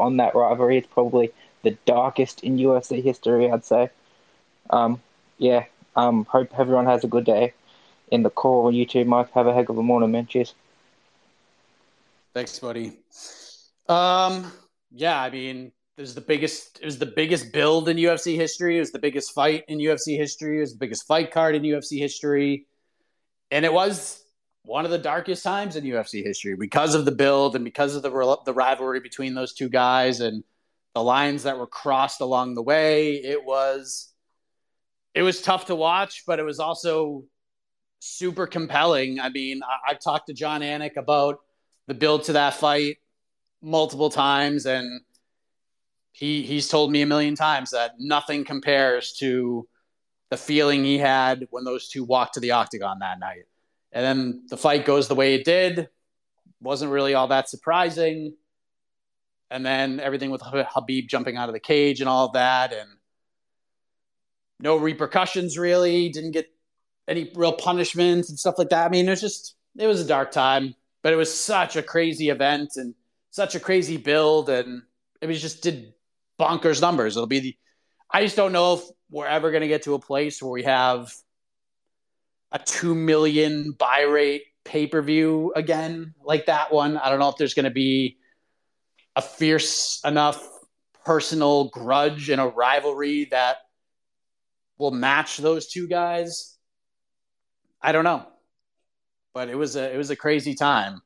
L: on that rivalry? It's probably the darkest in UFC history, I'd say. Um, yeah. Um, hope everyone has a good day in the call. You too, Mike. Have a heck of a morning, man. Cheers.
A: Thanks, buddy. Um, yeah, I mean, it was the biggest. It was the biggest build in UFC history. It was the biggest fight in UFC history. It was the biggest fight card in UFC history, and it was one of the darkest times in UFC history because of the build and because of the the rivalry between those two guys and the lines that were crossed along the way. It was it was tough to watch, but it was also super compelling. I mean, I, have talked to Jon Anik about the build to that fight multiple times, and he he's told me a million times that nothing compares to the feeling he had when those two walked to the octagon that night. And then the fight goes the way it did. Wasn't really all that surprising. And then everything with Khabib jumping out of the cage and all that, and no repercussions really. Didn't get any real punishments and stuff like that. I mean, it was just it was a dark time, but it was such a crazy event and such a crazy build, and it was just did bonkers numbers. It'll be the I just don't know if we're ever going to get to a place where we have a 2 million buy rate pay per view again like that one. I don't know if there's going to be a fierce enough personal grudge and a rivalry that will match those two guys. I don't know. But it was a it was a crazy time.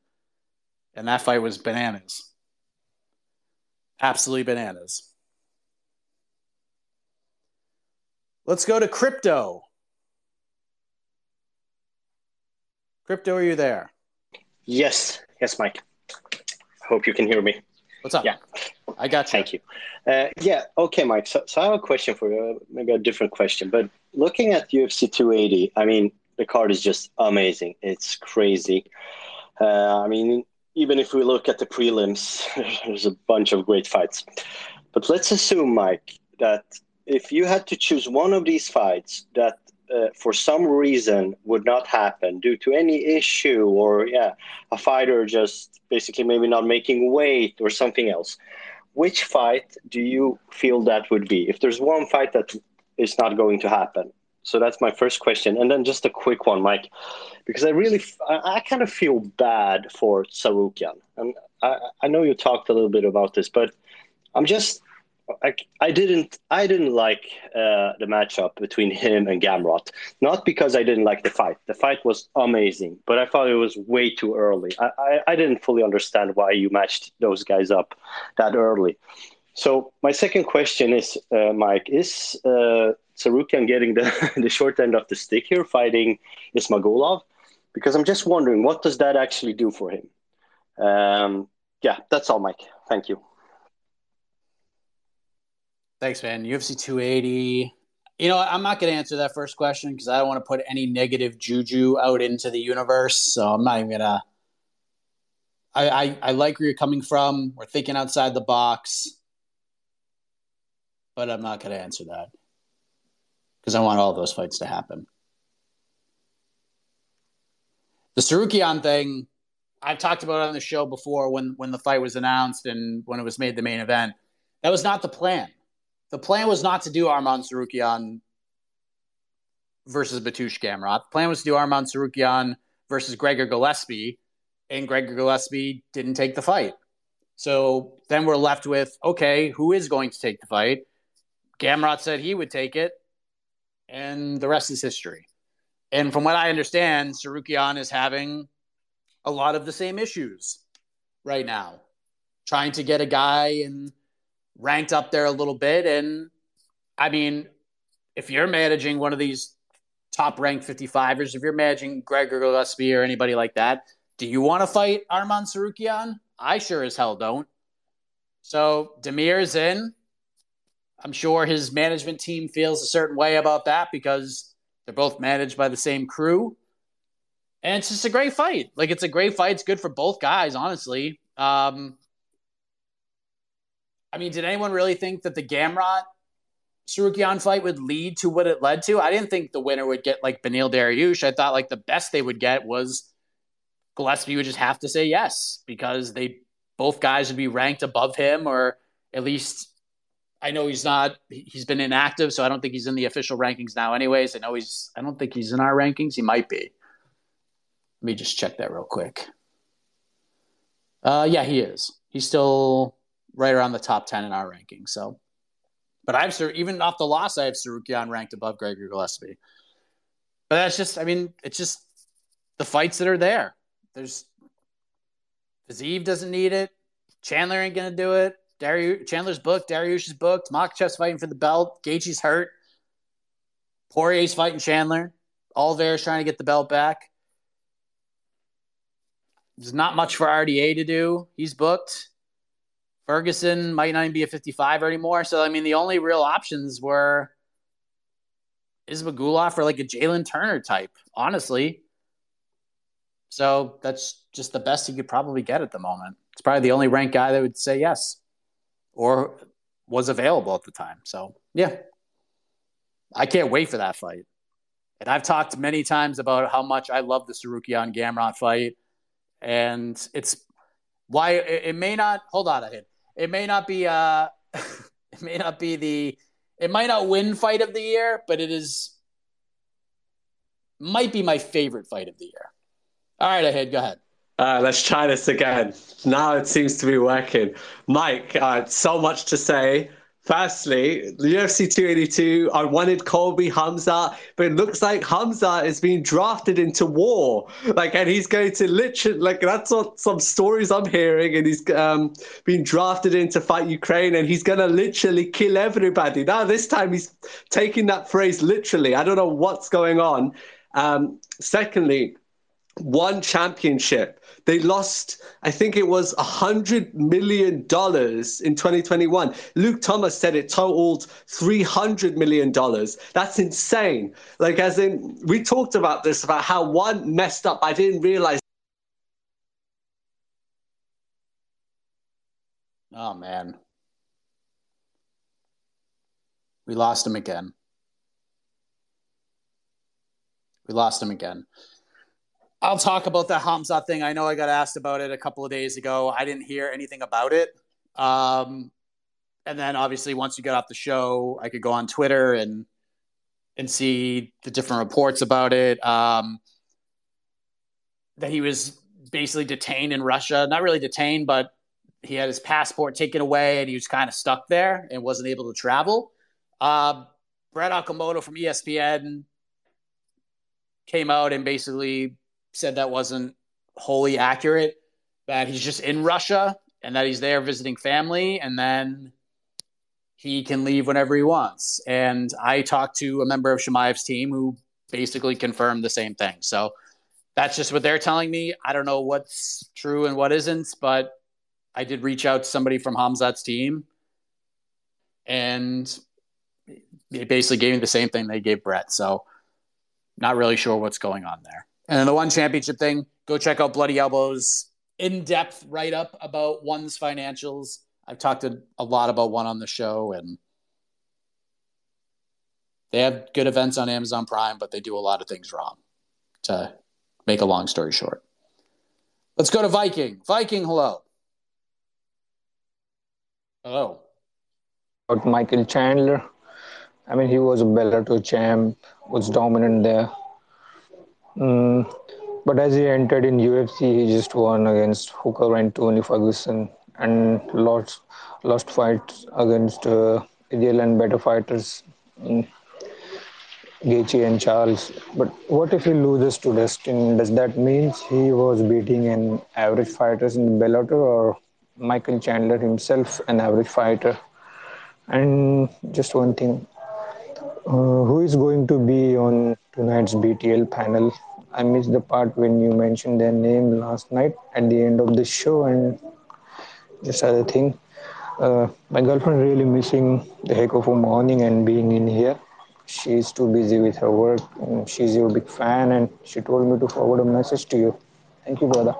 A: And that fight was bananas. Absolutely bananas. Let's go to crypto. Crypto, are you there?
M: Yes, yes, Mike. Hope you can hear me.
A: What's up?
M: Yeah,
A: I got you.
M: Thank you. Uh, yeah, okay, Mike. So, so I have a question for you, maybe a different question. But looking at UFC 280, I mean, the card is just amazing. It's crazy. Uh, I mean, even if we look at the prelims, there's a bunch of great fights. But let's assume, Mike, that if you had to choose one of these fights that uh, for some reason would not happen due to any issue or yeah a fighter just basically maybe not making weight or something else which fight do you feel that would be? If there's one fight that is not going to happen. So that's my first question. And then just a quick one mike because i really i, I kind of feel bad for Tsarukyan and I, I know you talked a little bit about this but i'm just I, I didn't I didn't like uh, the matchup between him and Gamrot. Not because I didn't like the fight. The fight was amazing, but I thought it was way too early. I, I, I didn't fully understand why you matched those guys up that early. So my second question is, uh, Mike, is uh, Tsarukyan getting the, the short end of the stick here, fighting Ismagulov? Because I'm just wondering, what does that actually do for him? Um, yeah, that's all, Mike. Thank you.
A: Thanks, man. UFC 280. You know, I'm not going to answer that first question because I don't want to put any negative juju out into the universe. So I'm not even going to. I, I, I like where you're coming from. We're thinking outside the box, but I'm not going to answer that because I want all those fights to happen. The Tsarukyan thing, I've talked about on the show before when when the fight was announced and when it was made the main event. That was not the plan the plan was not to do Arman Tsarukyan versus Mateusz Gamrot. The plan was to do Arman Tsarukyan versus Gregor Gillespie, and Gregor Gillespie didn't take the fight. So then we're left with okay, who is going to take the fight? Gamrot said he would take it, and the rest is history. And from what I understand, Tsarukyan is having a lot of the same issues right now, trying to get a guy and ranked up there a little bit. And I mean, if you're managing one of these top ranked 55ers, if you're managing Gregor Gillespie or anybody like that, do you want to fight Arman Tsarukyan? I sure as hell don't. So Damir's in. I'm sure his management team feels a certain way about that because they're both managed by the same crew. And it's just a great fight. Like it's a great fight. It's good for both guys, honestly. Um, I mean, did anyone really think that the Gamrot Tsarukyan fight would lead to what it led to? I didn't think the winner would get like Beneil Dariush. I thought like the best they would get was Gillespie would just have to say yes because they both guys would be ranked above him or at least I know he's not he's been inactive, so I don't think he's in the official rankings now anyways. I know he's I don't think he's in our rankings. He might be. Let me just check that real quick. Uh yeah, he is. He's still right around the top 10 in our ranking. So but I've even off the loss, I have Tsarukyan ranked above Gregory Gillespie. But that's just, I mean, it's just the fights that are there. There's Fiziev doesn't need it. Chandler ain't gonna do it. Darius, Chandler's booked. Dariush is booked. Makhachev's fighting for the belt. Gaethje's hurt. Poirier's fighting Chandler. Oliveira's trying to get the belt back. There's not much for RDA to do. He's booked. Ferguson might not even be a 55 anymore. So I mean, the only real options were Ismagulov or like a Jalen Turner type, honestly. So that's just the best he could probably get at the moment. It's probably the only ranked guy that would say yes or was available at the time. So yeah, I can't wait for that fight. And I've talked many times about how much I love the Tsarukyan Gamrot fight, and it's why it, it, may not. Hold on, Ahid. It may not be. Uh, it may not be the. It might not win fight of the year, but it is. Might be my favorite fight of the year. All right, Ahid. Go ahead.
K: Uh, let's try this again. Now it seems to be working. Mike, uh, so much to say. Firstly, the UFC 282, I wanted Colby Hamza, but it looks like Hamza is being drafted into war. Like, and he's going to literally, like, that's what some stories I'm hearing, and he's um, being drafted in to fight Ukraine, and he's going to literally kill everybody. Now, this time he's taking that phrase literally. I don't know what's going on. Um, secondly, one championship. They lost, I think it was a hundred million dollars in 2021. Luke Thomas said it totaled 300 million dollars. That's insane. Like, as in, we talked about this about how one messed up. I didn't realize.
A: Oh man, we lost him again. We lost him again. I'll talk about the Hamza thing. I know I got asked about it a couple of days ago. I didn't hear anything about it. Um, and then obviously once you get off the show, I could go on Twitter and and see the different reports about it. Um, that he was basically detained in Russia. Not really detained, but he had his passport taken away and he was kind of stuck there and wasn't able to travel. Uh, Brett Okamoto from ESPN came out and basically said that wasn't wholly accurate, that he's just in Russia and that he's there visiting family and then he can leave whenever he wants. And I talked to a member of Chimaev's team who basically confirmed the same thing. So that's just what they're telling me. I don't know what's true and what isn't, but I did reach out to somebody from Hamzat's team and they basically gave me the same thing they gave Brett. So not really sure what's going on there. And then the one championship thing, go check out Bloody Elbows in depth write up about one's financials. I've talked a, a lot about one on the show, and they have good events on Amazon Prime, but they do a lot of things wrong. To make a long story short, let's go to Viking. Viking, hello. Hello.
N: Michael Chandler. I mean, he was a Bellator champ, was dominant there. Mm, but as he entered in UFC, he just won against Hooker and Tony Ferguson and lost lost fights against uh, ideal and better fighters. Mm. Gaethje and Charles. But what if he loses to Dustin? Does that mean he was beating an average fighters in Bellator or Michael Chandler himself an average fighter? And just one thing, uh, who is going to be on tonight's BTL panel? I missed the part when you mentioned their name last night at the end of the show. And just other thing, uh, my girlfriend really missing the heck of a morning and being in here she's too busy with her work. She's your big fan, and she told me to forward a message to you. Thank you, brother.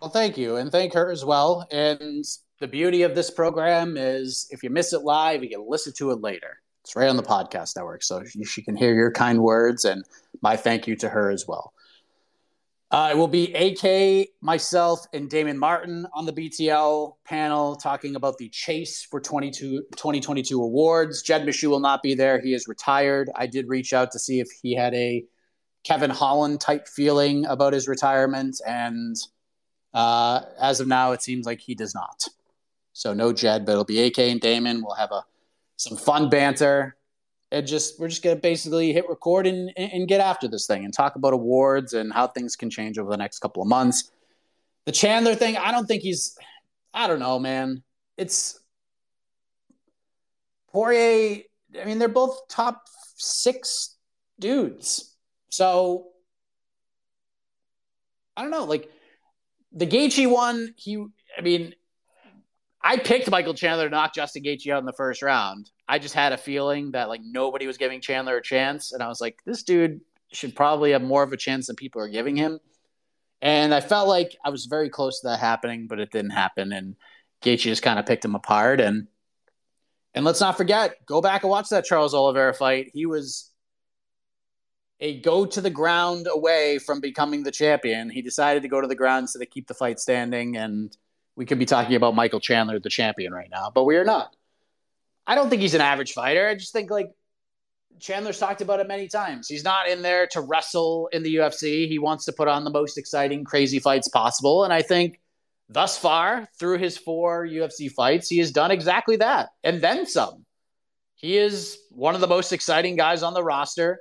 A: Well, thank you, and thank her as well. And the beauty of this program is if you miss it live, you can listen to it later. It's right on the podcast network, so she can hear your kind words and my thank you to her as well. Uh, it will be AK, myself, and Damon Martin on the BTL panel talking about the chase for 2022 awards. Jed Meshew will not be there. He is retired. I did reach out to see if he had a Kevin Holland type feeling about his retirement. And uh, as of now, it seems like he does not. So no Jed, but it'll be AK and Damon. We'll have a some fun banter and just we're just gonna basically hit record and, and get after this thing and talk about awards and how things can change over the next couple of months. The Chandler thing, I don't think he's I don't know, man. It's Poirier, I mean, they're both top six dudes. So I don't know, like the Gaethje one, he I mean, I picked Michael Chandler to knock Justin Gaethje out in the first round. I just had a feeling that like nobody was giving Chandler a chance, and I was like, this dude should probably have more of a chance than people are giving him. And I felt like I was very close to that happening, but it didn't happen. And Gaethje just kind of picked him apart. And and let's not forget, go back and watch that Charles Oliveira fight. He was a go to the ground away from becoming the champion. He decided to go to the ground so to keep the fight standing and we could be talking about Michael Chandler, the champion, right now, but we are not. I don't think he's an average fighter. I just think like Chandler's talked about it many times. He's not in there to wrestle in the UFC. He wants to put on the most exciting, crazy fights possible. And I think thus far, through his four UFC fights, he has done exactly that and then some. He is one of the most exciting guys on the roster.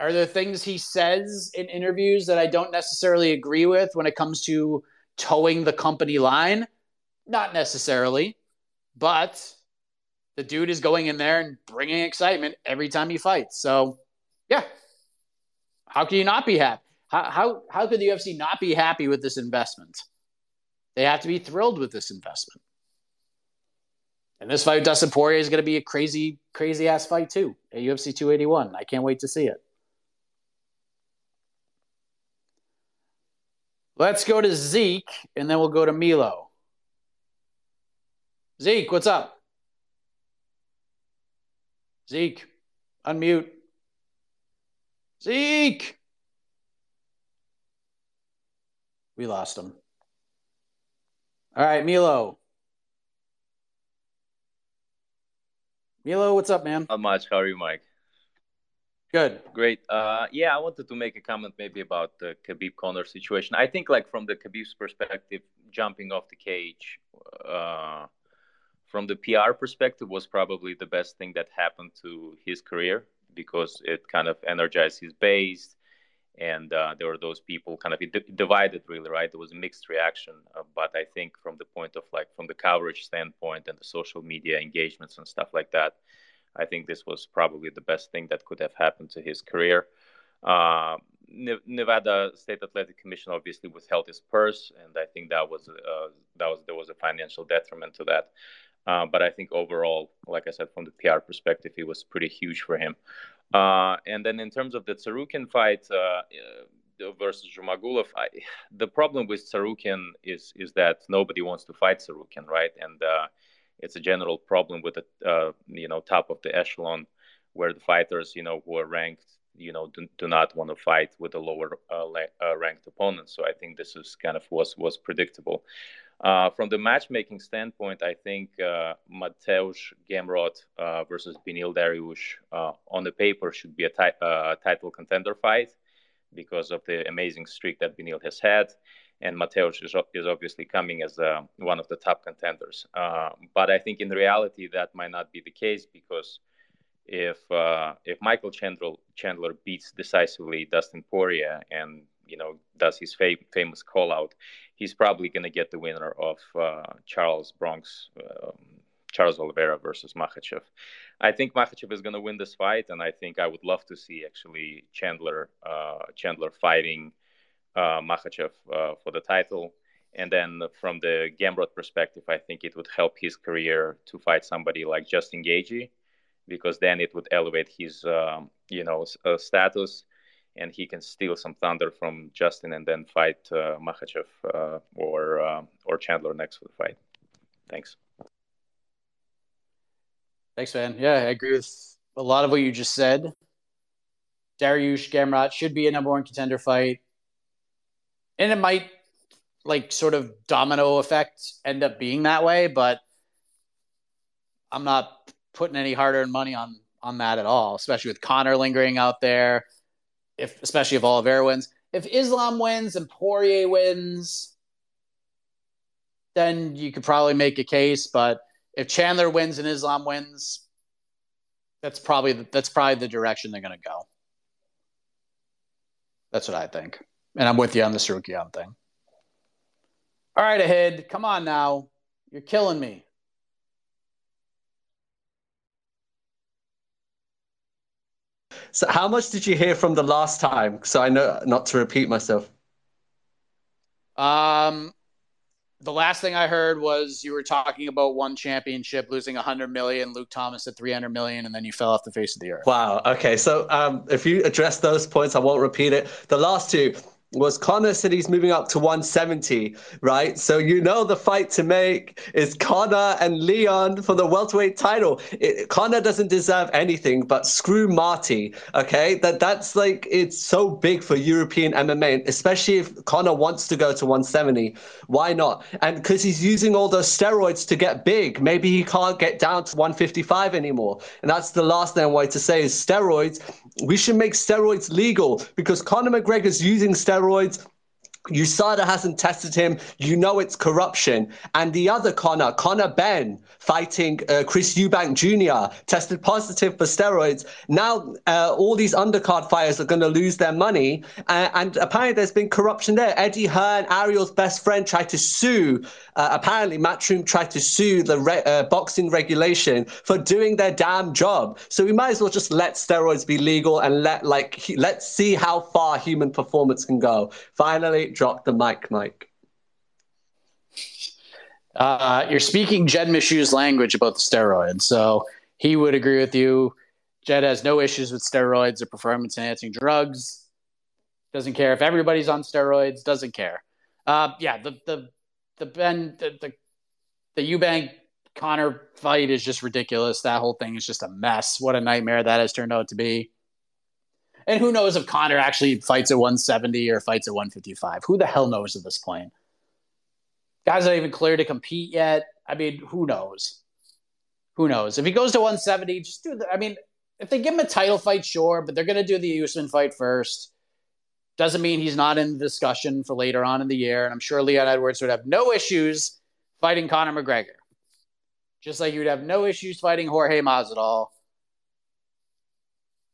A: Are there things he says in interviews that I don't necessarily agree with when it comes to toeing the company line? Not necessarily, but the dude is going in there and bringing excitement every time he fights. So, yeah, how can you not be happy? How, how, how could the UFC not be happy with this investment? They have to be thrilled with this investment. And this fight Dustin Poirier is going to be a crazy, crazy ass fight too at UFC 281. I can't wait to see it. Let's go to Zeke, and then we'll go to Milo. Zeke, what's up? Zeke, unmute. Zeke! We lost him. All right, Milo. Milo, what's up, man?
O: Not much. How are you, Mike?
A: Good.
O: Great. Uh, yeah, I wanted to make a comment maybe about the Khabib Conor situation. I think, like from the Khabib's perspective, jumping off the cage, uh, from the PR perspective, was probably the best thing that happened to his career because it kind of energized his base, and uh, there were those people kind of divided really, right? There was a mixed reaction, uh, but I think from the point of like from the coverage standpoint and the social media engagements and stuff like that I think this was probably the best thing that could have happened to his career. Uh, Nevada State Athletic Commission obviously withheld his purse, and I think that was uh, that was there was a financial detriment to that. Uh, but I think overall, like I said, from the PR perspective, it was pretty huge for him. Uh, and then in terms of the Tsarukyan fight uh, uh, versus Zhumagulov, I, the problem with Tsarukyan is is that nobody wants to fight Tsarukyan, right? And it's a general problem with the uh, you know top of the echelon where the fighters you know who are ranked you know do, do not want to fight with a lower uh, uh, ranked opponent. So I think this is kind of was was predictable. Uh, from the matchmaking standpoint, I think uh, Mateusz Gamrot uh, versus Beneil Dariush uh, on the paper should be a uh, title contender fight because of the amazing streak that Beneil has had. And Mateusz is, is obviously coming as uh, one of the top contenders. but I think in reality, that might not be the case because if if Michael Chandler, Chandler beats decisively Dustin Poirier and you know does his fam- famous call out, he's probably going to get the winner of uh, Charles Bronx, um, Charles Oliveira versus Makhachev. I think Makhachev is going to win this fight, and I think I would love to see actually Chandler uh, Chandler fighting uh, Makhachev uh, for the title. And then from the Gamrot perspective, I think it would help his career to fight somebody like Justin Gaethje, because then it would elevate his um, you know uh, status and he can steal some thunder from Justin and then fight uh, Makhachev uh, or uh, or Chandler next for the fight. Thanks.
A: Thanks, man. Yeah, I agree with a lot of what you just said. Dariush Gamrot should be a number one contender fight, and it might like sort of domino effect end up being that way, but I'm not putting any hard-earned money on on that at all, especially with Conor lingering out there if especially if Oliveira wins. If Islam wins and Poirier wins, then you could probably make a case. But if Chandler wins and Islam wins, that's probably that's probably the direction they're going to go. That's what I think, and I'm with you on the Tsarukyan thing. All right, Ahid. Come on now, you're killing me.
K: So, how much did you hear from the last time? So I know not to repeat myself.
A: Um, the last thing I heard was you were talking about one championship losing 100 million, Luke Thomas at 300 million, and then you fell off the face of the earth.
K: Wow. Okay. So um, if you address those points, I won't repeat it. The last two, was Conor said he's moving up to 170, right? So you know the fight to make is Conor and Leon for the welterweight title. It, Conor doesn't deserve anything, but screw Marty. Okay, that that's like it's so big for European MMA, especially if Conor wants to go to 170. Why not? And because he's using all those steroids to get big, maybe he can't get down to 155 anymore. And that's the last thing I wanted to say is steroids. We should make steroids legal because Conor McGregor's using steroids. USADA hasn't tested him. You know it's corruption. And the other Conor, Conor Benn, fighting uh, Chris Eubank Jr., tested positive for steroids. Now uh, all these undercard fighters are going to lose their money. Uh, and apparently there's been corruption there. Eddie Hearn, Ariel's best friend, tried to sue uh, apparently Matchroom tried to sue the re- uh, boxing regulation for doing their damn job. So we might as well just let steroids be legal and let like he, let's see how far human performance can go. Finally, drop the mic, Mike.
A: Uh, you're speaking Jed Meshew's language about the steroids, so he would agree with you. Jed has no issues with steroids or performance enhancing drugs. Doesn't care if everybody's on steroids. Doesn't care. Uh, yeah, the the the Ben the the, the Eubank Conor fight is just ridiculous. That whole thing is just a mess. What a nightmare that has turned out to be. And who knows if Conor actually fights at 170 or fights at 155? Who the hell knows at this point? Guys aren't even clear to compete yet. I mean, who knows? Who knows? If he goes to 170, just do the. I mean, if they give him a title fight, sure, but they're going to do the Usman fight first. Doesn't mean he's not in the discussion for later on in the year. And I'm sure Leon Edwards would have no issues fighting Conor McGregor. Just like you'd have no issues fighting Jorge Masvidal.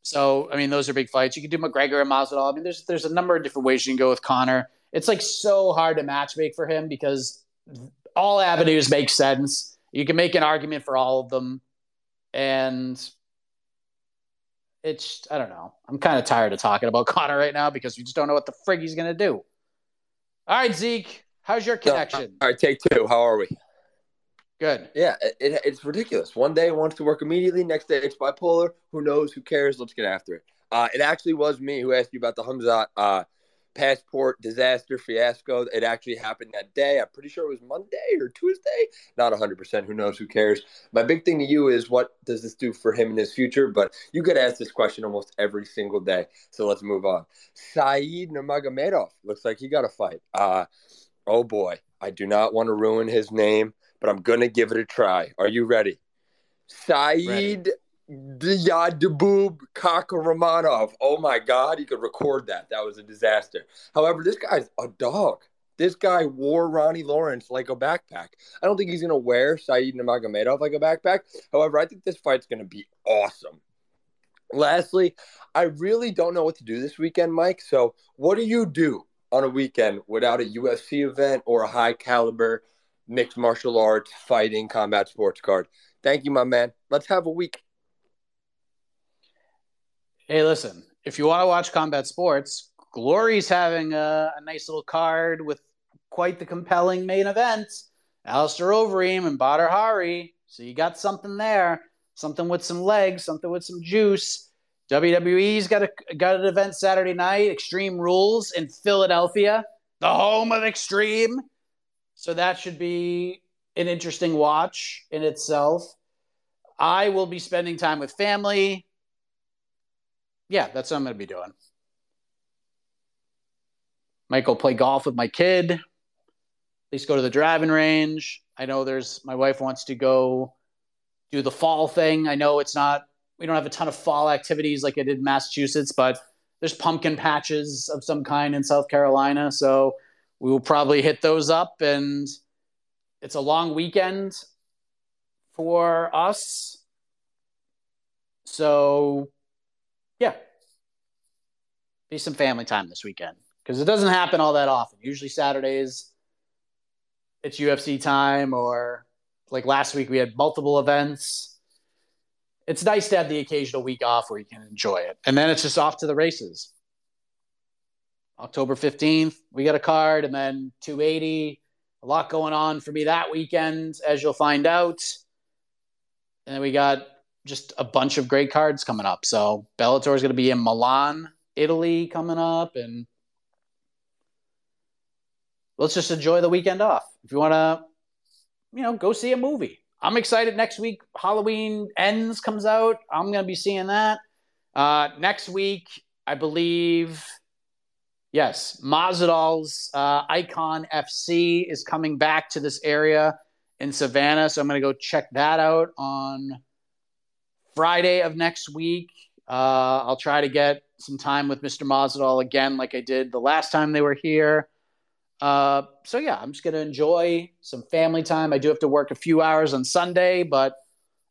A: So, I mean, those are big fights. You could do McGregor and Masvidal. I mean, there's there's a number of different ways you can go with Conor. It's like so hard to matchmake for him because all avenues make sense. You can make an argument for all of them. And it's I don't know. I'm kind of tired of talking about Conor right now because we just don't know what the frig he's gonna do. All right, Zeke, how's your connection?
P: All right, take two. How are we?
A: Good.
P: Yeah, it, it, it's ridiculous. One day it wants to work immediately. Next day it's bipolar. Who knows? Who cares? Let's get after it. Uh, it actually was me who asked you about the Hamzat uh, passport disaster fiasco. It actually happened that day. I'm pretty sure it was Monday or Tuesday. Not 100%. Who knows? Who cares? My big thing to you is what does this do for him in his future? But you get asked this question almost every single day. So let's move on. Saeed Nurmagomedov looks like he got a fight. Uh, oh boy. I do not want to ruin his name, but I'm going to give it a try. Are you ready? Saeed Diyadabub Kakaramanov. Oh my God, he could record that. That was a disaster. However, this guy's a dog. This guy wore Ronnie Lawrence like a backpack. I don't think he's going to wear Saeed Nurmagomedov like a backpack. However, I think this fight's going to be awesome. Lastly, I really don't know what to do this weekend, Mike. So, what do you do on a weekend without a UFC event or a high caliber mixed martial arts fighting combat sports card? Thank you, my man. Let's have a week.
A: Hey, listen, if you want to watch combat sports, Glory's having a, a nice little card with quite the compelling main event. Alistair Overeem and Badr Hari. So you got something there, something with some legs, something with some juice. WWE's got a got an event Saturday night, Extreme Rules in Philadelphia, the home of Extreme. So that should be an interesting watch in itself. I will be spending time with family yeah, that's what I'm going to be doing. Go play golf with my kid. At least go to the driving range. I know there's my wife wants to go do the fall thing. I know it's not we don't have a ton of fall activities like I did in Massachusetts, but there's pumpkin patches of some kind in South Carolina, so we will probably hit those up and it's a long weekend for us. So be some family time this weekend because it doesn't happen all that often. Usually Saturdays, it's UFC time, or like last week we had multiple events. It's nice to have the occasional week off where you can enjoy it, and then it's just off to the races. October 15th, we got a card, and then 280. A lot going on for me that weekend, as you'll find out. And then we got just a bunch of great cards coming up. So Bellator is going to be in Milan, Italy coming up, and let's just enjoy the weekend off. If you want to, you know, go see a movie. I'm excited. Next week, Halloween Ends comes out. I'm going to be seeing that. Uh, next week, I believe, yes, Masvidal's uh, Icon FC is coming back to this area in Savannah. So I'm going to go check that out on Friday of next week. Uh, I'll try to get some time with Mr. Masvidal again, like I did the last time they were here. Uh, so yeah, I'm just gonna enjoy some family time. I do have to work a few hours on Sunday, but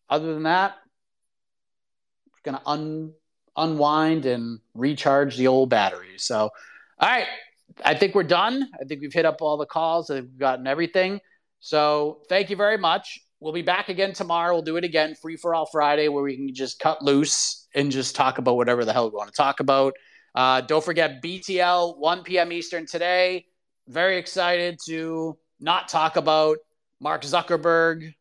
A: other than that, I'm gonna un- unwind and recharge the old batteries. So, all right, I think we're done. I think we've hit up all the calls. I've gotten everything. So, thank you very much. We'll be back again tomorrow. We'll do it again, free for all Friday, where we can just cut loose and just talk about whatever the hell we want to talk about. Uh, don't forget BTL, 1 p.m. Eastern today. Very excited to not talk about Mark Zuckerberg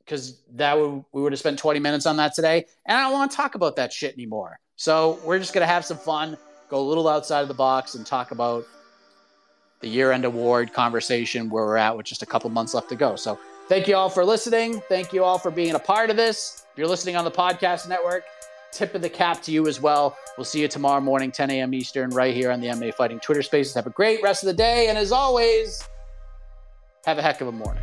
A: because that would, we would have spent 20 minutes on that today. And I don't want to talk about that shit anymore. So we're just going to have some fun, go a little outside of the box, and talk about the year end award conversation where we're at with just a couple months left to go. So Thank you all for listening. Thank you all for being a part of this. If you're listening on the podcast network, tip of the cap to you as well. We'll see you tomorrow morning, 10 a.m. Eastern, right here on the MMA Fighting Twitter Spaces. Have a great rest of the day. And as always, have a heck of a morning.